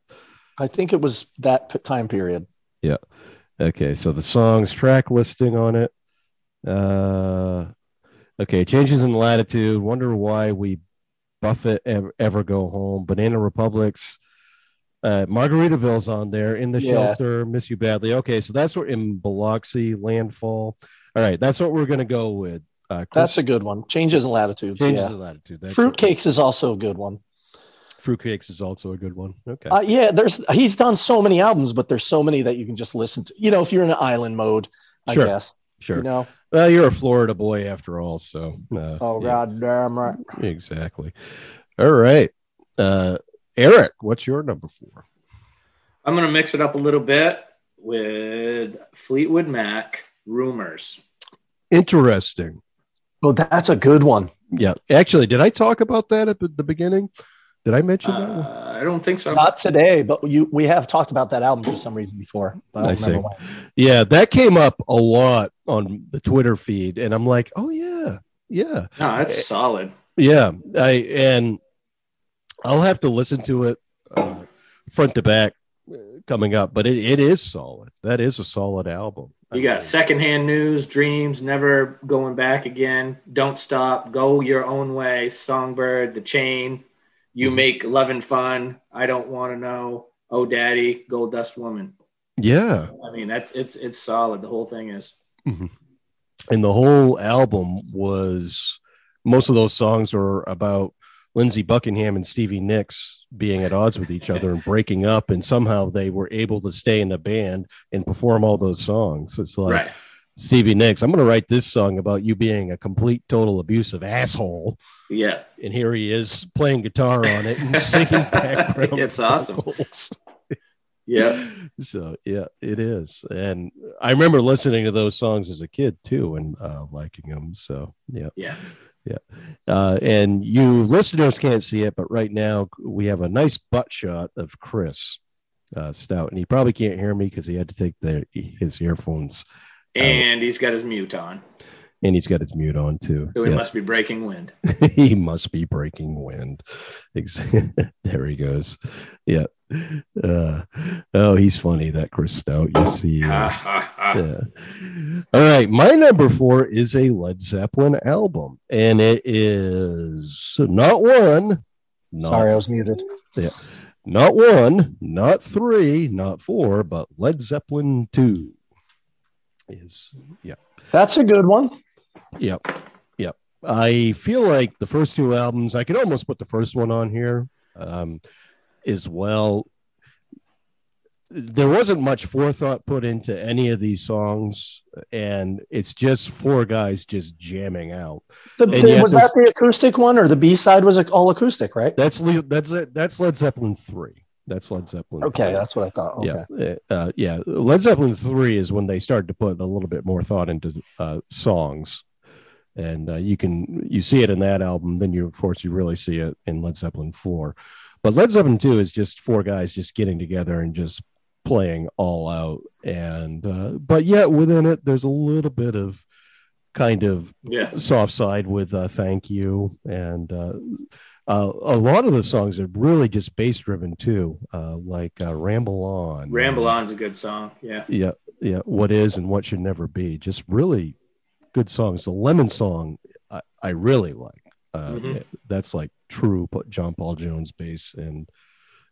I think it was that time period. Yeah. Okay, so the songs track listing on it. Uh, okay, changes in latitude. Wonder why we Buffett ever, ever go home. Banana Republics. Uh, Margaritaville's on there. In the Yeah. shelter. Miss you badly. Okay, so that's what in Biloxi landfall. All right, that's what we're gonna go with. Uh, That's a good one. Changes in latitudes. changes yeah. in latitude. That's Fruitcakes is also a good one. Fruitcakes is also a good one. Okay. Uh, yeah, there's he's done so many albums, but there's so many that you can just listen to. You know, if you're in an island mode, I Sure. guess. sure. You know. Well, you're a Florida boy after all, so. Uh, Oh yeah. God damn right. Exactly. All right. Uh Eric, what's your number four? I'm going to mix it up a little bit with Fleetwood Mac Rumors. Interesting. Well, that's a good one. Yeah. Actually, did I talk about that at the the beginning? Did I mention that one? Uh, I don't think so. Not today, but you we have talked about that album for some reason before. But I I see. remember when. Yeah, that came up a lot on the Twitter feed, and I'm like, oh yeah, yeah, No, that's solid. yeah. I and I'll have to listen to it uh, front to back uh, coming up, but it, it is solid. That is a solid album. You got secondhand news, dreams, never going back again. Don't stop, go your own way. Songbird, The Chain, You Mhm. Make Loving Fun. I don't want to know. Oh, Daddy, Gold Dust Woman. yeah. I mean, that's it's it's solid. The whole thing is. and the whole album was most of those songs are about Lindsey Buckingham and Stevie Nicks being at odds with each other and breaking up, and somehow they were able to stay in the band and perform all those songs. It's like right. Stevie Nicks, I'm going to write this song about you being a complete, total abusive asshole, Yeah. and here he is playing guitar on it and singing background. It's awesome. vocals. Yeah. So yeah, it is, and I remember listening to those songs as a kid too, and uh, liking them. So yeah. yeah, Yeah. uh, and you listeners can't see it, but right now we have a nice butt shot of Chris uh, Stout, and he probably can't hear me because he had to take the his earphones, And he's got his mute on. and he's got his mute on too. So he Yeah. must be breaking wind. he must be breaking wind. There he goes. Yeah. Uh, oh, he's funny, that Chris Stout. Yes, he is. ha, ha. Yeah. All right. My number four is a Led Zeppelin album, and it is not one, not, Sorry, I was muted. Yeah. not one, not three, not four, but Led Zeppelin 2 is, yeah. That's a good one. Yep. Yep. I feel like the first two albums, I could almost put the first one on here um, as well. There wasn't much forethought put into any of these songs, and it's just four guys just jamming out. The, the- was that the acoustic one or the B side was all acoustic, right? That's that's. That's Led Zeppelin three. That's Led Zeppelin. Okay, three. that's what I thought. Okay. Yeah, uh, yeah. Led Zeppelin three is when they started to put a little bit more thought into uh, songs, and uh, you can you see it in that album. Then you of course you really see it in Led Zeppelin four, but Led Zeppelin two is just four guys just getting together and just playing all out, and uh, but yet within it there's a little bit of kind of Yeah. soft side with uh, "Thank You," and uh, a lot of the songs are really just bass driven too, uh, like uh, "Ramble On." Ramble On's a good song. Yeah. Yeah, yeah. What is and what should never be. Just really good songs. The Lemon song, I, I really like. Uh, Mhm. That's like true John Paul Jones bass, and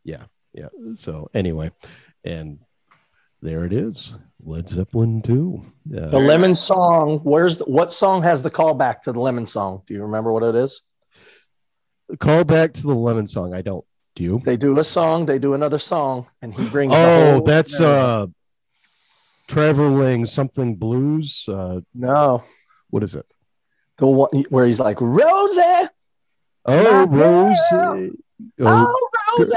yeah, yeah. So anyway, and there it is, Led Zeppelin two. The Uh, Lemon song. Where's the, what song has the callback to the Lemon song? Do you remember what it is? Call back to the Lemon song. I don't. Do you? They do a song, they do another song, and he brings. Oh, that's uh, Trevor traveling something blues. Uh, no, what is it? the one where he's like Rosie, Oh, Rosie. Oh, oh Rosie.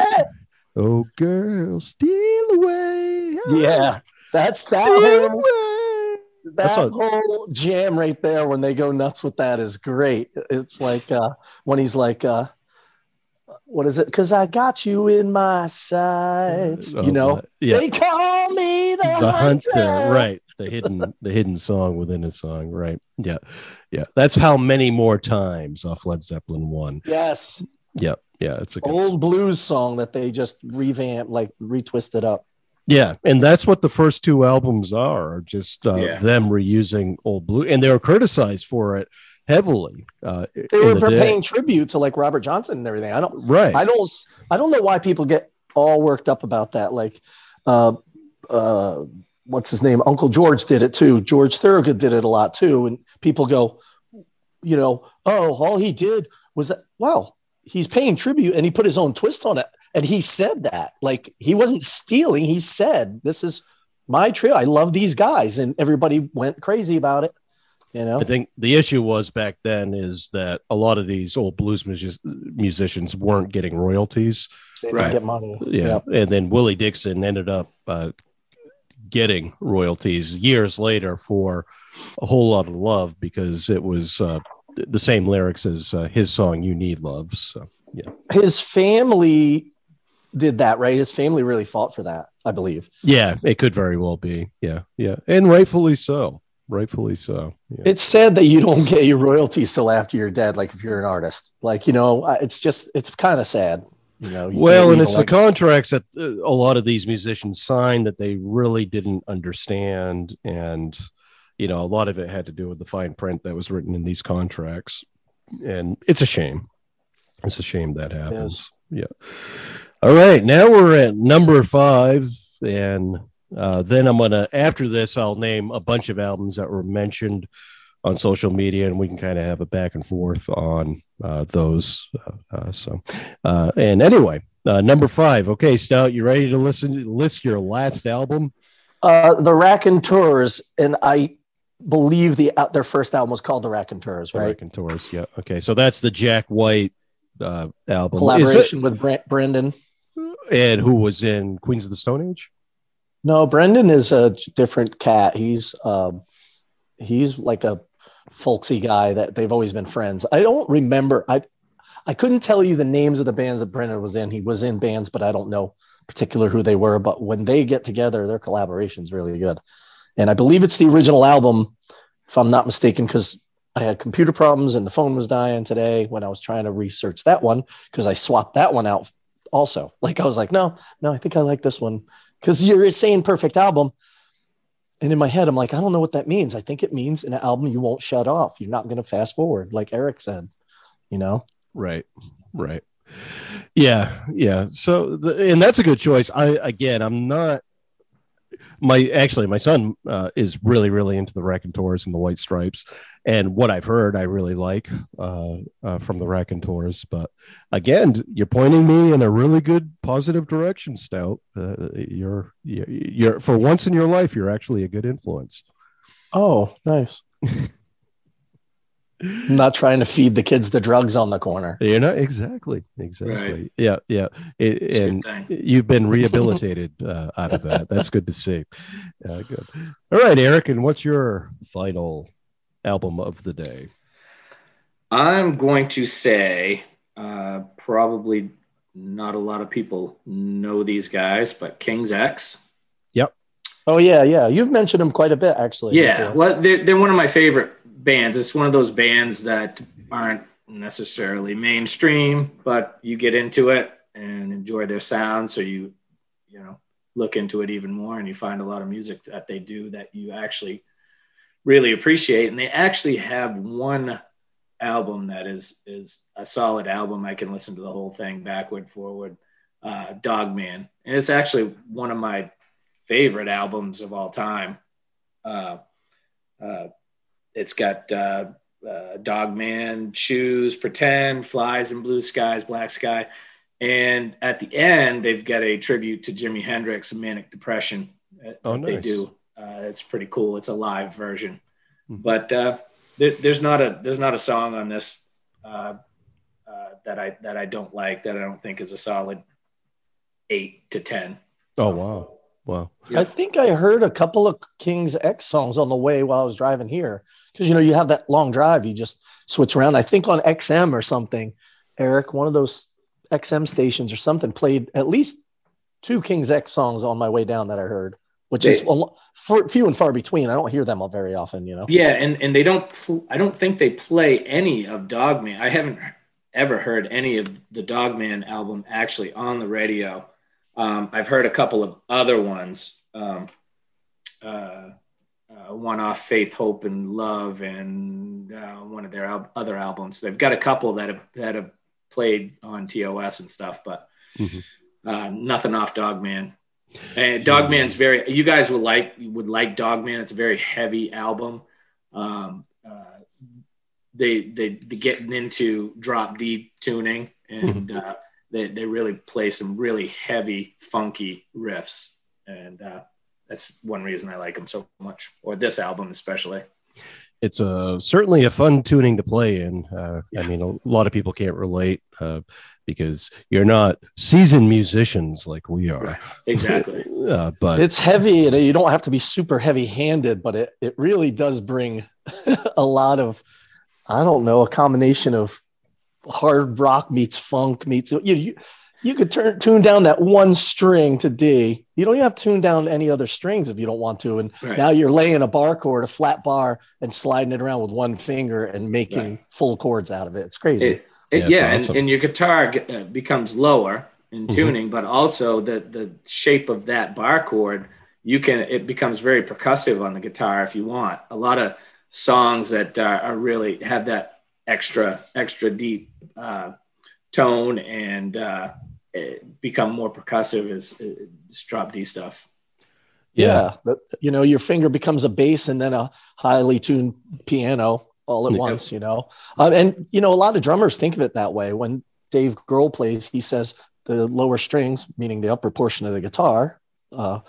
oh, girl, steal away. Yeah, that's that. That what- whole jam right there when they go nuts with that is great. It's like uh, when he's like, uh, what is it? Because I got you in my sights. Oh, you know, yeah, they call me the, the hunter. hunter, right? The hidden, the hidden song within a song, right? Yeah, yeah. That's how many more times off Led Zeppelin one. Yes, Yeah, yeah. It's a old blues song that they just revamped, like retwisted up. Yeah, and that's what the first two albums are, are just uh, Yeah. them reusing old blue, and they were criticized for it heavily. Uh, They in were the paying tribute to like Robert Johnson and everything. I don't, right? I don't, I don't know why people get all worked up about that. Like, uh, uh, what's his name? Uncle George did it too. George Thorogood did it a lot too. And people go, you know, oh, all he did was that. Well, he's paying tribute and he put his own twist on it. And he said that, like, he wasn't stealing. He said, "This is my trio. I love these guys," and everybody went crazy about it. You know, I think the issue was back then is that a lot of these old blues music- musicians weren't getting royalties. they didn't Right. get money. Yeah, and then Willie Dixon ended up uh, getting royalties years later for a whole lot of love because it was uh, th- the same lyrics as uh, his song "You Need Love." So yeah, his family did that, right? His family really fought for that, I believe. yeah, it could very well be. Yeah, yeah, and rightfully so. Rightfully so. Yeah. It's sad that you don't get your royalties till after you're dead, like if you're an artist. Like, you know, it's just, it's kind of sad. You know, you well, and it's the contracts that uh, a lot of these musicians signed that they really didn't understand, and you know, a lot of it had to do with the fine print that was written in these contracts, and it's a shame. It's a shame that happens. Yeah. All right, now we're at number five, and uh, then I'm gonna after this I'll name a bunch of albums that were mentioned on social media, and we can kind of have a back and forth on uh, those. Uh, uh, so, uh, and anyway, uh, number five. Okay, Stout, you ready to listen? List your last album. Uh, the Raconteurs, and Tours, and I believe the their first album was called The Raconteurs, right? Right. Tours. Yeah. Okay, so that's the Jack White uh, album. Collaboration with Brent, Brendan. it- and who was in Queens of the Stone Age? No, Brendan is a different cat. He's um, he's like a folksy guy that they've always been friends. I don't remember. I I couldn't tell you the names of the bands that Brendan was in. He was in bands, but I don't know particular who they were. But when they get together, their collaboration's really good. And I believe it's the original album, if I'm not mistaken, because I had computer problems and the phone was dying today when I was trying to research that one because I swapped that one out also. Like I was like, no, no, I think I like this one because you're saying perfect album. And in my head, I'm like, I don't know what that means. I think it means an album you won't shut off. You're not going to fast forward, like Eric said, you know? Right. Right. Yeah. Yeah. So, the, and that's a good choice. I, again, I'm not, my, actually, my son uh, is really, really into the Raconteurs and the White Stripes. And what I've heard, I really like uh, uh, from the Raconteurs. But again, you're pointing me in a really good, positive direction, Stout. Uh, you're, you're, you're, for once in your life, you're actually a good influence. Oh, nice. I'm not trying to feed the kids the drugs on the corner. You're not exactly, exactly. Right. Yeah. Yeah. It, and. You've been rehabilitated uh, out of that. That's good to see. Uh, good. All right, Eric. And what's your final album of the day? I'm going to say uh, probably not a lot of people know these guys, but King's X. Yep. Oh, yeah, yeah. You've mentioned them quite a bit, actually. Yeah, before. well, they're, they're one of my favorite bands. It's one of those bands that aren't necessarily mainstream, but you get into it and enjoy their sound. So you, you know, look into it even more and you find a lot of music that they do that you actually really appreciate. And they actually have one album that is is a solid album. I can listen to the whole thing backward, forward. Uh, Dogman, and it's actually one of my favorite albums of all time. Uh, uh, it's got uh, uh, Dogman, Shoes, Pretend, Flies in Blue Skies, Black Sky. And at the end, they've got a tribute to Jimi Hendrix and Manic Depression. Oh, nice. They do. Uh, it's pretty cool. It's a live version, mm-hmm. but uh, there, there's not a there's not a song on this uh, uh, that I that I don't like that I don't think is a solid eight to ten. Oh wow, wow! I think I heard a couple of King's X songs on the way while I was driving here because you know you have that long drive, you just switch around. I think on XM or something, Eric, one of those XM stations or something played at least two King's X songs on my way down that I heard, which they, is for, few and far between. I don't hear them all very often, you know. Yeah, and and they don't. I don't think they play any of Dogman. I haven't ever heard any of the Dogman album actually on the radio. Um, I've heard a couple of other ones. Um, uh, one off Faith, Hope, and Love, and uh, one of their al- other albums. They've got a couple that have that have played on TOS and stuff, but mm-hmm. uh, nothing off Dogman. And Dogman's very. You guys would like would like Dogman. It's a very heavy album. Um, uh, they they they getting into drop D tuning, and mm-hmm. uh, they they really play some really heavy, funky riffs, and uh, that's one reason I like them so much, or this album especially it's a certainly a fun tuning to play in. Uh, yeah. I mean, a lot of people can't relate uh, because you're not seasoned musicians like we are. Right. Exactly. uh, but it's heavy, and you don't have to be super heavy-handed, but it it really does bring a lot of, I don't know, a combination of hard rock meets funk meets you. you you could turn tune down that one string to D. You don't have to tune down any other strings if you don't want to. And right. now you're laying a bar chord, a flat bar, and sliding it around with one finger and making right. full chords out of it. It's crazy. It, it, yeah, yeah awesome. and, and, your guitar uh, becomes lower in mm-hmm. tuning, but also the the shape of that bar chord, you can it becomes very percussive on the guitar if you want. A lot of songs that uh, are really have that extra extra deep uh, tone and uh, become more percussive is, is drop D stuff. Yeah. yeah. you know, your finger becomes a bass and then a highly tuned piano all at yeah. once, you know. Uh, and, you know, a lot of drummers think of it that way. When Dave Grohl plays, he says the lower strings, meaning the upper portion of the guitar, uh,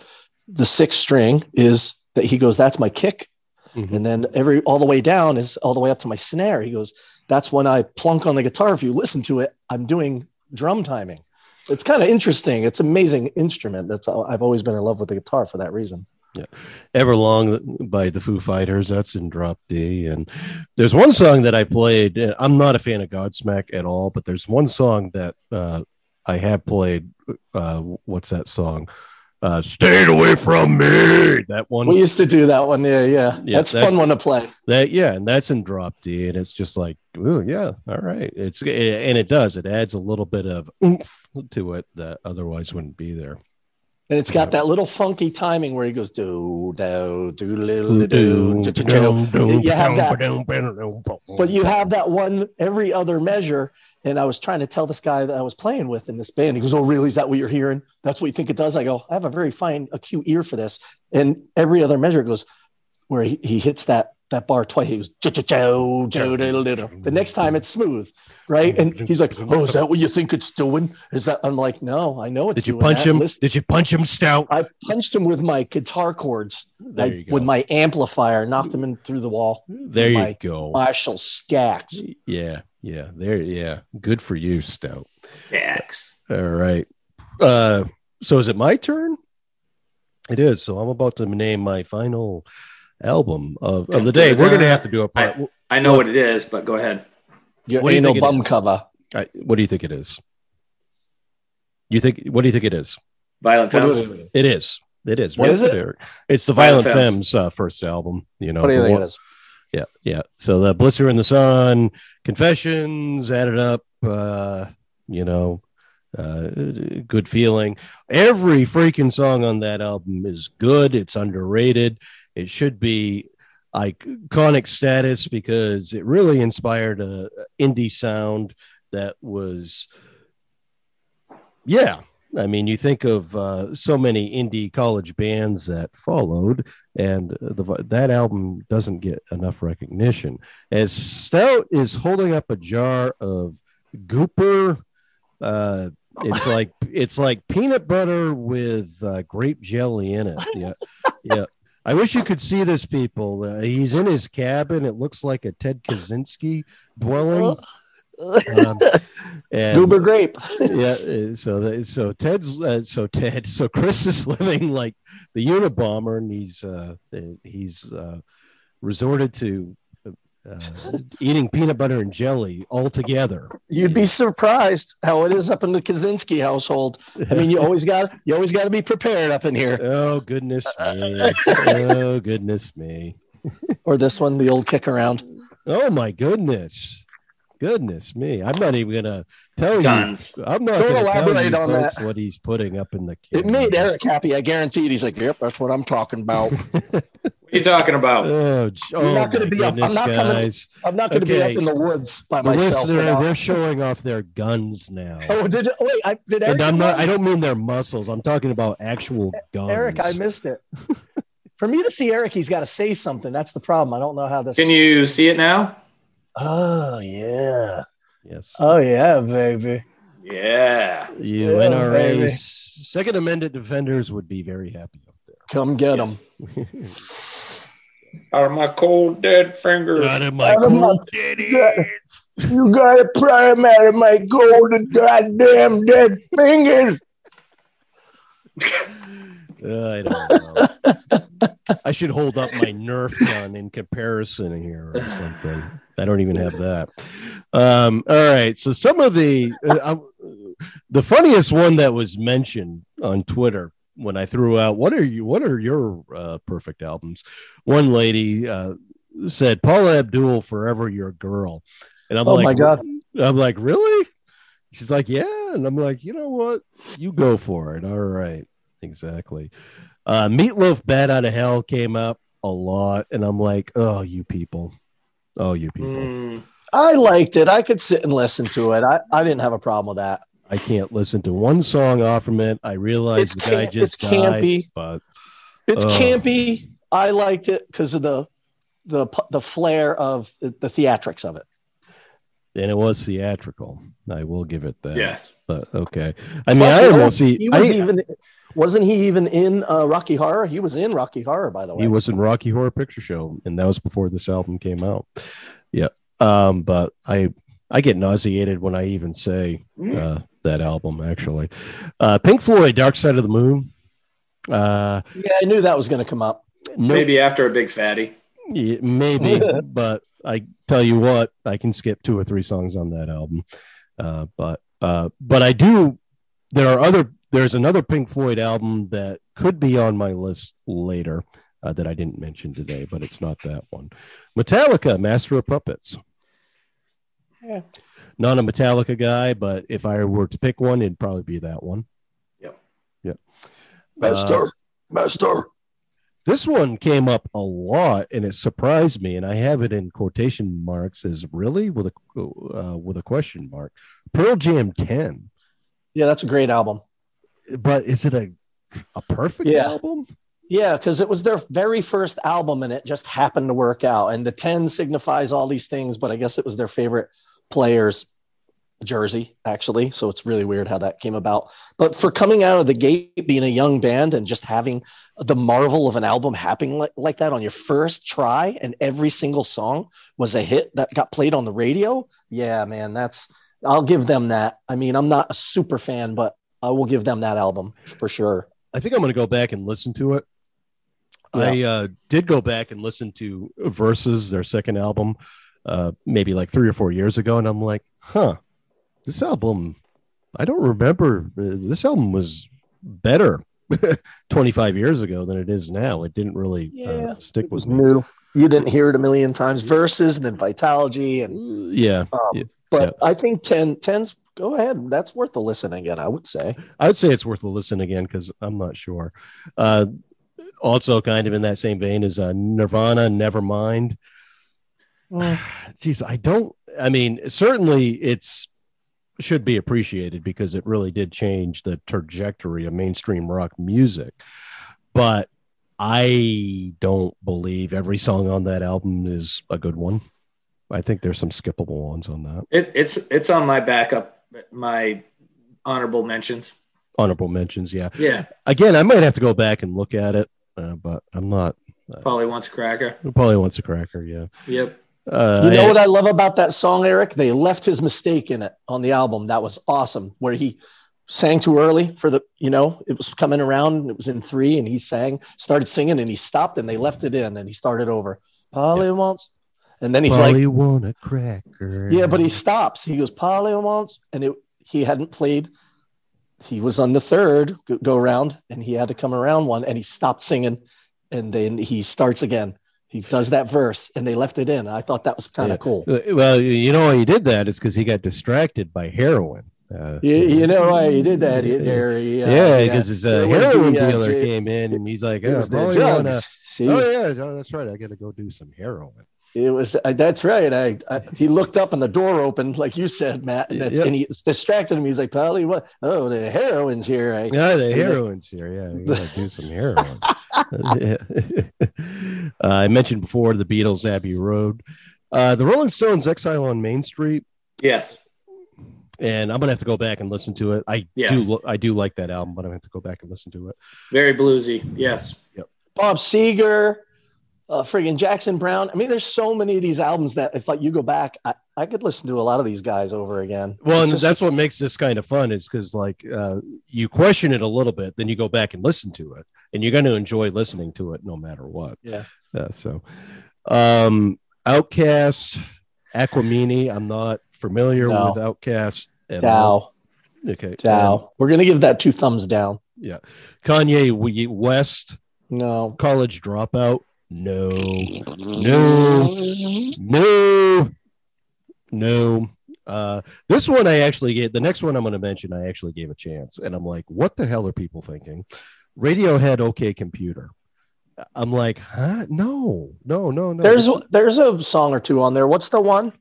the sixth string is that he goes, that's my kick. Mm-hmm. And then every all the way down is all the way up to my snare. He goes, that's when I plunk on the guitar. If you listen to it, I'm doing drum timing it's kind of interesting. It's amazing instrument. That's I've always been in love with the guitar for that reason. Yeah, Everlong by the Foo Fighters. That's in drop D. And there's one song that I played. I'm not a fan of Godsmack at all, but there's one song that uh, I have played. Uh, what's that song? Uh, "Stayed Away from Me." That one we used to do that one. Yeah, yeah, yeah that's, that's fun one to play. That yeah, and that's in drop D, and it's just like, oh yeah, all right. It's it, and it does. It adds a little bit of oomph to it that otherwise wouldn't be there. And it's got that little funky timing where he goes do do do do do do. You have that, but you have that one every other measure and I was trying to tell this guy that I was playing with in this band. He goes, "Oh, really? Is that what you're hearing? That's what you think it does?" I go, "I have a very fine, acute ear for this." And every other measure goes where he, he hits that that bar twice. He goes, oh, the next time it's smooth, right? And he's like, "Oh, is that what you think it's doing?" Is that? I'm like, "No, I know it's." Did you punch that. him? Listen, Did you punch him, Stout? I punched him with my guitar cords, like, with my amplifier, knocked him in through the wall. There you go, Marshall Stacks. Yeah, yeah, there. Yeah, good for you, Stout. X. All right. Uh, so is it my turn? It is. So I'm about to name my final album of, of the day. We're going to have to do a part. I, I know what it is, but go ahead. Your what do you think bum cover. I, what do you think it is? You think? What do you think it is? Violent Femmes. It is. It is. What is it? It's the Violent, Violent Femmes, Femmes uh, first album. You know, what do you think it is? Yeah, yeah. So the Blister in the Sun, Confessions Add It Up. Uh, you know, uh, good feeling. Every freaking song on that album is good. It's underrated. It should be iconic status because it really inspired a indie sound that was, yeah. I mean, you think of uh, so many indie college bands that followed, and the, that album doesn't get enough recognition. As Stout is holding up a jar of Goober uh, it's like it's like peanut butter with uh, grape jelly in it. Yeah, yeah. I wish you could see this, people. Uh, he's in his cabin. It looks like a Ted Kaczynski dwelling. Um, and, Goober grape. yeah. Uh, so, so Ted's, uh, so Ted, so Chris is living like the Unabomber, and he's, uh, he's uh, resorted to uh, eating peanut butter and jelly all together. You'd be surprised how it is up in the Kaczynski household. I mean, you always got you always got to be prepared up in here. Oh goodness me! oh goodness me! or this one, the old kick around. Oh my goodness! Goodness me! I'm not even gonna tell Guns. you. I'm not Don't gonna elaborate tell you on that. What he's putting up in the. Kitchen. It made Eric happy. I guarantee. He's like, "Yep, that's what I'm talking about." What are you talking about? Oh, oh I'm not going to be up. I'm not guys. coming. I'm not going to okay. be up in the woods by the myself. Listener, they're showing off their guns now. Oh, did you, wait? I did. Eric and I'm not. I don't mean their muscles. I'm talking about actual guns. Eric, I missed it. For me to see Eric, he's got to say something. That's the problem. I don't know how this. Can you see it now? Oh yeah. Yes. Oh yeah, baby. Yeah. You yeah, NRA baby. Second Amendment defenders would be very happy up there. Come get yes. them. Out of my cold dead fingers. Out of my out cold my, dead You gotta pry them out of my cold goddamn dead fingers. Uh, I don't know. I should hold up my Nerf gun in comparison here or something. I don't even have that. Um, all right. So some of the uh, the funniest one that was mentioned on Twitter when I threw out what are you what are your uh, perfect albums? One lady uh, said Paula Abdul "Forever Your Girl," and I'm oh like, my god, I'm like, really? She's like, yeah, and I'm like, you know what? You go for it. All right, exactly. Uh, Meatloaf "Bat Out of Hell" came up a lot, and I'm like, oh, you people, oh, you people. Mm. I liked it. I could sit and listen to it. I, I didn't have a problem with that. I can't listen to one song off from it. I realize it's the guy just it's died, campy, but it's uh, campy. I liked it because of the the the flair of the, the theatrics of it. And it was theatrical. I will give it that. Yes, but okay. I mean, Plus, I don't see. He was I, even wasn't he even in uh, Rocky Horror? He was in Rocky Horror, by the way. He was in Rocky Horror Picture Show, and that was before this album came out. Yeah, um, but I I get nauseated when I even say mm. uh, that album. Actually, uh, Pink Floyd, Dark Side of the Moon. Uh, yeah, I knew that was going to come up. Maybe after a big fatty. Yeah, maybe, but I tell you what, I can skip two or three songs on that album. Uh, but uh, but I do. There are other. There's another Pink Floyd album that could be on my list later uh, that I didn't mention today, but it's not that one. Metallica, Master of Puppets. Yeah. Not a Metallica guy, but if I were to pick one, it'd probably be that one. Yep. Yep. Master. Uh, Master. This one came up a lot, and it surprised me, and I have it in quotation marks as really with a uh, with a question mark. Pearl Jam ten. Yeah, that's a great album. But is it a a perfect yeah. album? Yeah, because it was their very first album, and it just happened to work out. And the ten signifies all these things, but I guess it was their favorite player's jersey, actually. So it's really weird how that came about. But for coming out of the gate, being a young band and just having the marvel of an album happening like, like that on your first try, and every single song was a hit that got played on the radio. Yeah, man, that's, I'll give them that. I mean, I'm not a super fan, but I will give them that album for sure. I think I'm going to go back and listen to it. Yeah. I uh, did go back and listen to Versus, their second album, uh, maybe like three or four years ago, and I'm like, huh, this album, I don't remember. This album was better 25 years ago than it is now. It didn't really Yeah, uh, stick It with was me. new. You didn't hear it a million times. Versus and then Vitalogy and Uh, Yeah, um, Yeah. but I think 10 10's go ahead. That's worth a listen again, I would say. I would say it's worth a listen again because I'm not sure. Uh, also, kind of in that same vein is uh, Nirvana, Nevermind. Geez, I don't. I mean, certainly it's should be appreciated because it really did change the trajectory of mainstream rock music. But I don't believe every song on that album is a good one. I think there's some skippable ones on that. It, it's it's on my backup, my honorable mentions. Honorable mentions, yeah. Yeah, Again, I might have to go back and look at it, uh, but I'm not. probably wants a cracker. Probably wants a cracker, yeah. Yep. Uh, You know and- what I love about that song, Eric? They left his mistake in it on the album. That was awesome. Where he sang too early for the, you know, it was coming around. It was in three, and he sang, started singing, and he stopped, and they left it in, and he started over. Polly wants, and then he's Probably like, want a cracker. yeah, but he stops. He goes, Polly wants, and it, he hadn't played. He was on the third go- go round, and he had to come around one, and he stopped singing, and then he starts again. He does that verse, and they left it in. I thought that was kind of Yeah. cool. Uh, Well, you know why he did that is because he got distracted by heroin. Uh, You, you know why he did that, Jerry? Uh, yeah, because his uh, heroin the, uh, dealer J- came in and he's like, It oh, was the probably drugs. wanna- See, oh yeah, no, that's right. I got to go do some heroin. It was uh, that's right. I, I he looked up and the door opened, like you said, Matt, and, that's, Yeah. and he distracted him. He's like, "Polly, what? Oh, the heroin's here." I, Yeah, the Yeah. heroin's here. Yeah, you gotta do some heroin. Yeah. uh, I mentioned before the Beatles, Abbey Road, uh, the Rolling Stones, Exile on Main Street, Yes. and I'm gonna have to go back and listen to it. I Yes. do, I do like that album, but I'm gonna have to go back and listen to it. Very bluesy. Yes. Yep. Bob Seger, uh, friggin' Jackson Browne. I mean, there's so many of these albums that if like you go back, I, I could listen to a lot of these guys over again. Well, and just- that's what makes this kind of fun is because like uh, you question it a little bit, then you go back and listen to it, and you're going to enjoy listening to it no matter what. Yeah. Uh, so, um, OutKast, Aquemini. I'm not familiar No. with OutKast at all. Dow, Okay. Dow. We're gonna give that two thumbs down. Yeah. Kanye We- West, No, College Dropout. No. No. No, no. Uh, this one I actually gave. The next one I'm going to mention, I actually gave a chance, and I'm like, what the hell are people thinking? Radiohead, OK Computer. I'm like, huh? No, no, no, no. there's there's a song or two on there. What's the one?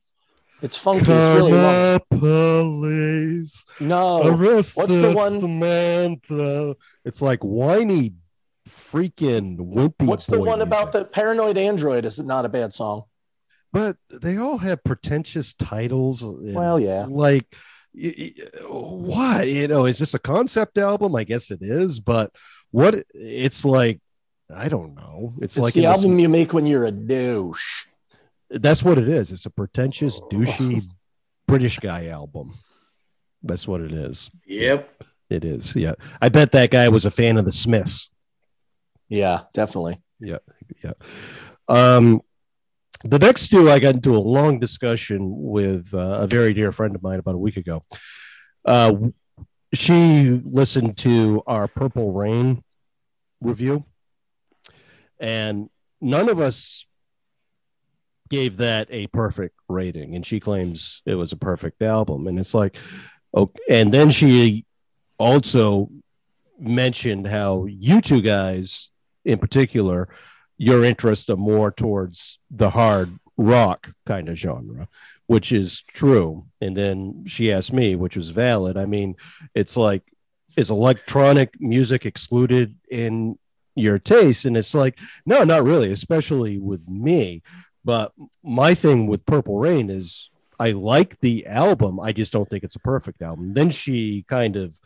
It's funky. It's really long. Police. No, Arrest what's the one- Samantha. It's like whiny, freaking wimpy. what's the boy one about the paranoid android? Is it not a bad song. But they all have pretentious titles. and- Well, yeah. like y- y- what you know is this a concept album i guess it is but what it's like i don't know it's, It's like the in this- album you make when you're a douche. that's what it is it's a pretentious oh. douchey british guy album that's what it is Yep. it is yeah i bet that guy was a fan of the smiths Yeah, definitely. yeah. Yeah. Um the next two i got into a long discussion with uh, a very dear friend of mine about a week ago. Uh she listened to our purple rain review and none of us gave that a perfect rating and she claims it was a perfect album and it's like okay and then she also mentioned how you two guys in particular your interests are more towards the hard rock kind of genre which is true. And then she asked me which was valid. I mean it's like is electronic music excluded in your taste? And it's like no not really especially with me. But my thing with purple rain is i like the album. I just don't think it's a perfect album. Then she kind of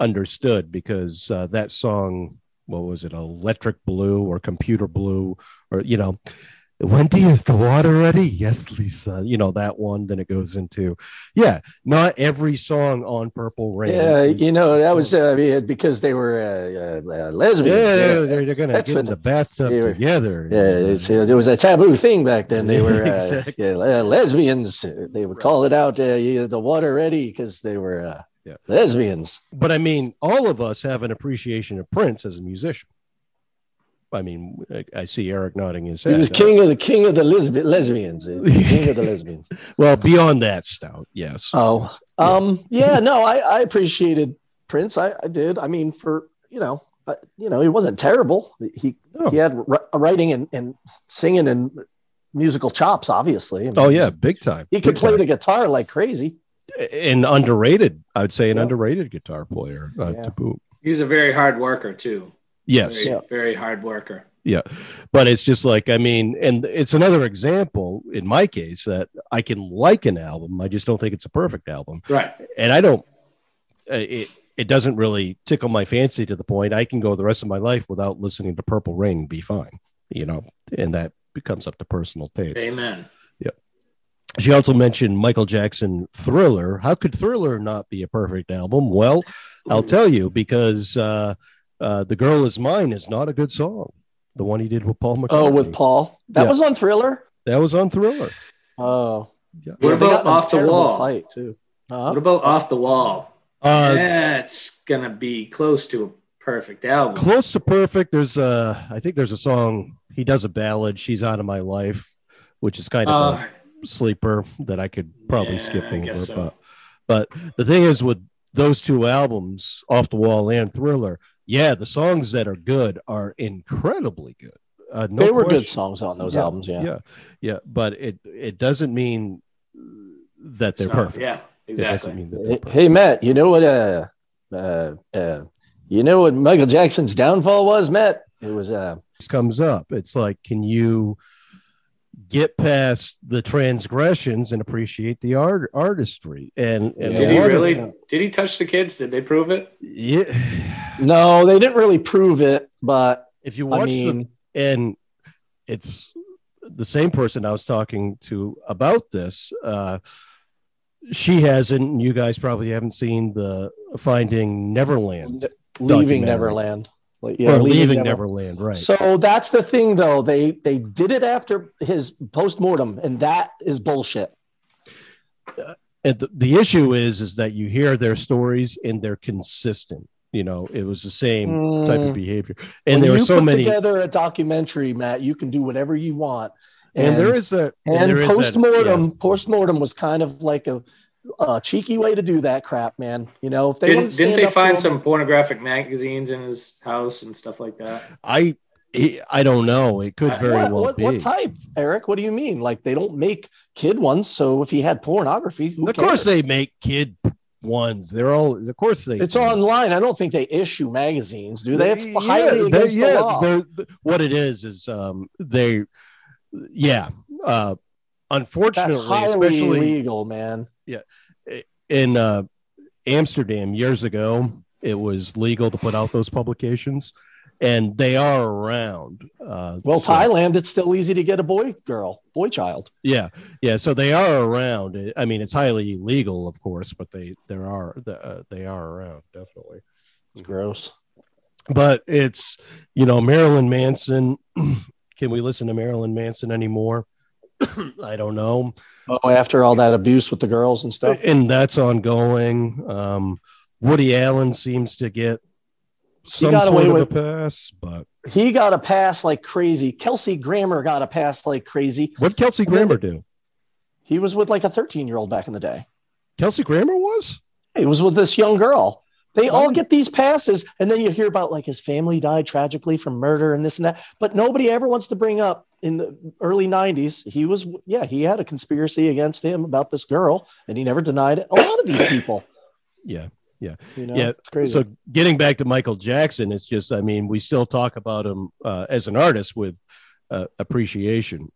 understood because uh, that song what was it electric blue or computer blue or you know wendy is the water ready yes lisa you know that one then it goes into yeah not every song on purple rain Yeah, is- you know that was uh, because they were uh, uh, uh, lesbians. yeah, they're, they're gonna That's get in the bathtub were- together Yeah, it's, uh, there was a taboo thing back then. They were uh, Exactly. yeah, le- lesbians. They would call it out, uh, the water ready, because they were uh, Yeah. Lesbians. But I mean, all of us have an appreciation of Prince as a musician. I mean, I, I see Eric nodding his head. He was king of the king of the lesbi- lesbians. king of the lesbians. Well, beyond that, Stout, yes. Oh, um, yeah, no, I, I appreciated Prince. I, I did. I mean, for you know, uh, you know, he wasn't terrible. He No. he had r- writing and, and singing and musical chops. Obviously. I mean, Oh yeah, big time. he could Big play time. the guitar like crazy. An underrated. I would say an Yeah. underrated guitar player uh, Yeah. to boot. He's a very hard worker too. Yes, Very, Yeah. very hard worker. Yeah, but it's just like I mean, and it's another example in my case that I can like an album. I just don't think it's a perfect album, Right. and I don't. uh, It it doesn't really tickle my fancy to the point I can go the rest of my life without listening to Purple Rain and be fine, you know, and that becomes up to personal taste. Amen. She also mentioned Michael Jackson Thriller. How could Thriller not be a perfect album? Well, I'll tell you because uh, uh, The Girl Is Mine is not a good song. The one he did with Paul McCartney. Oh, with Paul. That Yeah. was on Thriller. That was on Thriller. Oh, Yeah. What they about got Off the Wall? Fight too. Uh-huh. What about off the wall? Uh, That's gonna be close to a perfect album. close to perfect. There's a, I think there's a song he does a ballad. She's out of my life, which is kind of Uh, a sleeper that I could probably Yeah, skip over. so. But, but the thing is with those two albums, Off the Wall and Thriller, yeah, the songs that are good are incredibly good. Uh, no they were good songs on those Yeah, albums. Yeah. yeah, yeah. But it it doesn't mean that they're it's not- perfect. Yeah, It doesn't exactly. mean that Hey, perfect. hey, Matt, you know what? Uh, uh, uh, you know what Michael Jackson's downfall was, Matt? It was uh, This comes up. It's like, can you get past the transgressions and appreciate the art artistry? And, and Did he lot of- really? Did he touch the kids? Did they prove it? yeah. no, they didn't really prove it, but If you watch I mean, the and it's the same person I was talking to about this. Uh, she hasn't. You guys probably haven't seen the Finding Neverland leaving. Neverland, like, or Leaving Never- Neverland, right? So that's the thing, though. They they did it after his post mortem, and that is bullshit. and the, the issue is is that you hear their stories and they're consistent you know it was the same type of Mm. behavior When and there you are so put many together a documentary, Matt, you can do whatever you want. and, there is a and there that- post mortem, post mortem was kind of like a, a cheeky way to do that crap, man. You know, if they Didn't, didn't they find him- some pornographic magazines in his house and stuff like that? i he- i don't know it could very what, well what, be what type, Eric? What do you mean? Like they don't make kid ones, so if he had pornography, who of cares? course they make kid ones they're all of course they It's do. online. I don't think they issue magazines, do they? It's Yeah, highly they- against yeah, the law. they're- th- what it is is um they yeah uh That's unfortunately highly especially illegal, man. Yeah, in uh, Amsterdam years ago, it was legal to put out those publications, and they are around. Uh, Well, so- Thailand, it's still easy to get a boy, girl, boy child. yeah, yeah. So they are around. I mean, it's highly illegal, of course, but they there are uh, they are around definitely. It's gross. But it's you know Marilyn Manson. Can we listen to Marilyn Manson anymore? I don't know. Oh, after all that abuse with the girls and stuff. and that's ongoing. Um, Woody Allen seems to get some got away sort of a pass, but He got a pass like crazy. Kelsey Grammer got a pass like crazy. what Kelsey Grammer do? He was with like a 13 year old back in the day. Kelsey Grammer was He was with this young girl. They all get these passes, and then you hear about like his family died tragically from murder and this and that. But nobody ever wants to bring up in the early 90s, he was, yeah, he had a conspiracy against him about this girl, and he never denied it. A lot of these people, yeah. you know, Yeah, it's crazy. So getting back to Michael Jackson, it's just I mean we still talk about him uh, as an artist with uh, appreciation,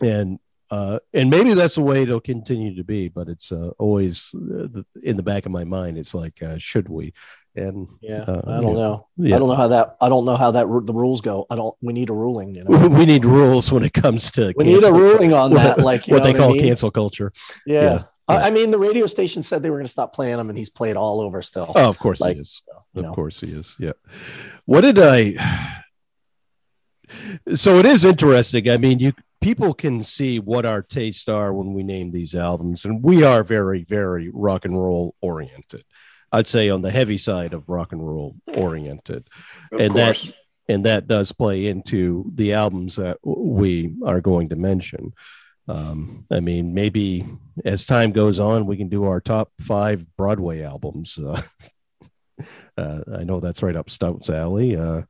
and uh, and maybe that's the way it'll continue to be. But it's uh, always uh, in the back of my mind. It's like uh, should we? And yeah, uh, I don't know. Yeah. I don't know how that. I don't know how that the rules go. I don't. We need a ruling. You know, we need rules when it comes to we need a cancel- ruling on that. Like what they I call mean? cancel culture. Yeah. Yeah. I, Yeah. I mean, the radio station said they were going to stop playing him, and he's played all over still. Oh, of course Like, he is. you Of know. course he is. Yeah. What did I? So it is interesting. I mean, you people can see what our tastes are when we name these albums, and we are very, very rock and roll oriented. I'd say on the heavy side of rock and roll oriented, Of and course. that and that does play into the albums that we are going to mention. Um, I mean, maybe as time goes on, we can do our top five Broadway albums. Uh, uh, I know that's right up Stout's alley. Uh,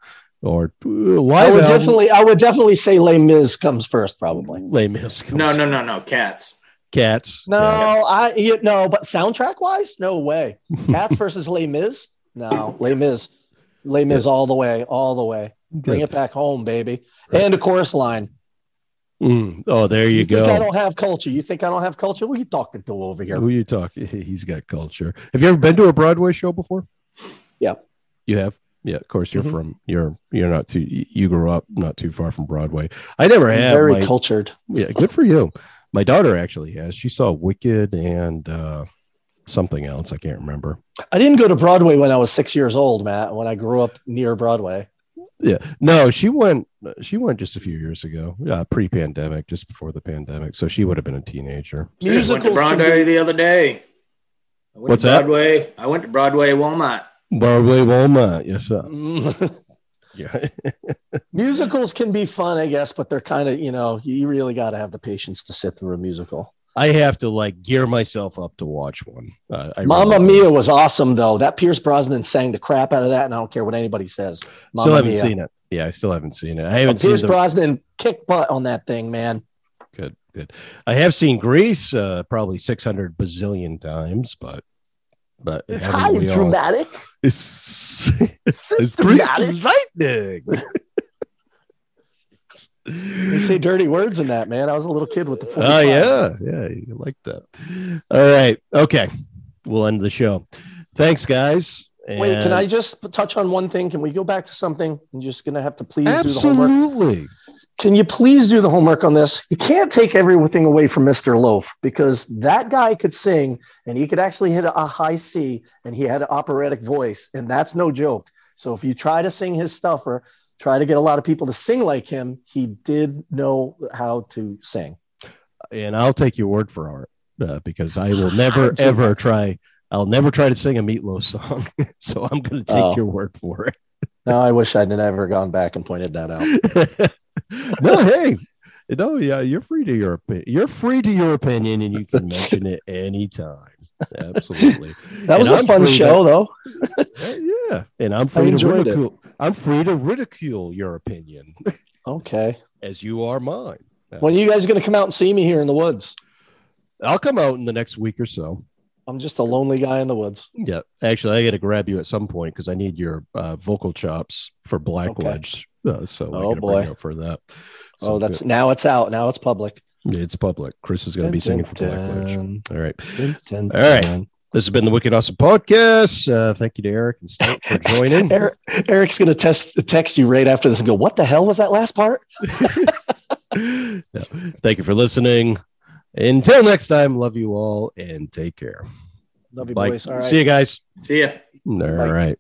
or uh, live I would album- definitely, I would definitely say Les Mis comes first, probably. Les Mis. comes- no, no, no, no. Cats. Cats. No, Yeah. I you, no, but soundtrack wise, no way. Cats versus Les Mis, no, Les Mis, Les Mis all the way, all the way. Bring it back home, baby. Right. And a chorus line. Mm. Oh, there you, think I don't have culture? You think I don't have culture? What are you talking to over here? Who you talking? He's got culture. Have you ever been to a Broadway show before? Yeah. You have. Yeah, of course. You're Mhm. from. You're. You're not too. You grew up not too far from Broadway. I never I'm have. very my- cultured. yeah, good for you. My daughter actually has. She saw Wicked and uh, something else. I can't remember. I didn't go to Broadway when I was six years old, Matt. When I grew up near Broadway. Yeah, no, she went. She went just a few years ago, uh, pre-pandemic, just before the pandemic. So she would have been a teenager. I just went to Broadway be- the other day. I went What's to that? Broadway. I went to Broadway Walmart. Broadway Walmart. Yes, sir. Yeah. musicals can be fun, I guess, but they're kind of you know you really got to have the patience to sit through a musical. I have to like gear myself up to watch one. Uh, Mamma Mia was awesome though. That Pierce Brosnan sang the crap out of that, and I don't care what anybody says. Still haven't Mia. seen it. Yeah, I still haven't seen it. I haven't seen Pierce the Brosnan kick butt on that thing, man. good. Good. I have seen Grease uh, probably six hundred bazillion times, but but It's haven't high and all- dramatic. It's, It's it's systematic. lightning. They say dirty words in that, man. I was a little kid with the. Oh 45. yeah, yeah, you like that. All right, okay, we'll end the show. Thanks, guys. Wait, can I just touch on one thing? Can we go back to something? I'm just gonna have to please do the homework. Absolutely. Can you please do the homework on this? You can't take everything away from Mr. Loaf because that guy could sing and he could actually hit a high C and he had an operatic voice, and that's no joke. So if you try to sing his stuff or try to get a lot of people to sing like him, he did know how to sing. and I'll take your word for it uh, because I will never ever try. I'll never try to sing a Meatloaf song. so I'm going to take Oh. your word for it. Now I wish I'd never gone back and pointed that out. no, hey, no, yeah, you're free to your opinion. You're free to your opinion, and you can mention it anytime. Absolutely. That was And a I'm fun free show, though. Uh, yeah, and I'm free to enjoyed it. ridicule. I'm free to ridicule your opinion Okay. as you are mine. When are you guys going to come out and see me here in the woods? I'll come out in the next week or so. I'm just a lonely guy in the woods. Yeah, actually, I got to grab you at some point because I need your uh, vocal chops for Blackledge. Uh, so Oh, gotta boy. you up for that. oh, that's good. now it's out. Now it's public. it's public. Chris is going to be singing for Blackledge. Dun, All right, dun, dun, All right. this has been the Wicked Awesome Podcast. Uh, thank you to Eric and Stout for joining. Eric, Eric's going to test text you right after this and go, "What the hell was that last part?" Yeah. Thank you for listening. Until next time, love you all and take care. Love you, Bye. boys. All right. See you guys. See ya. All Bye. right.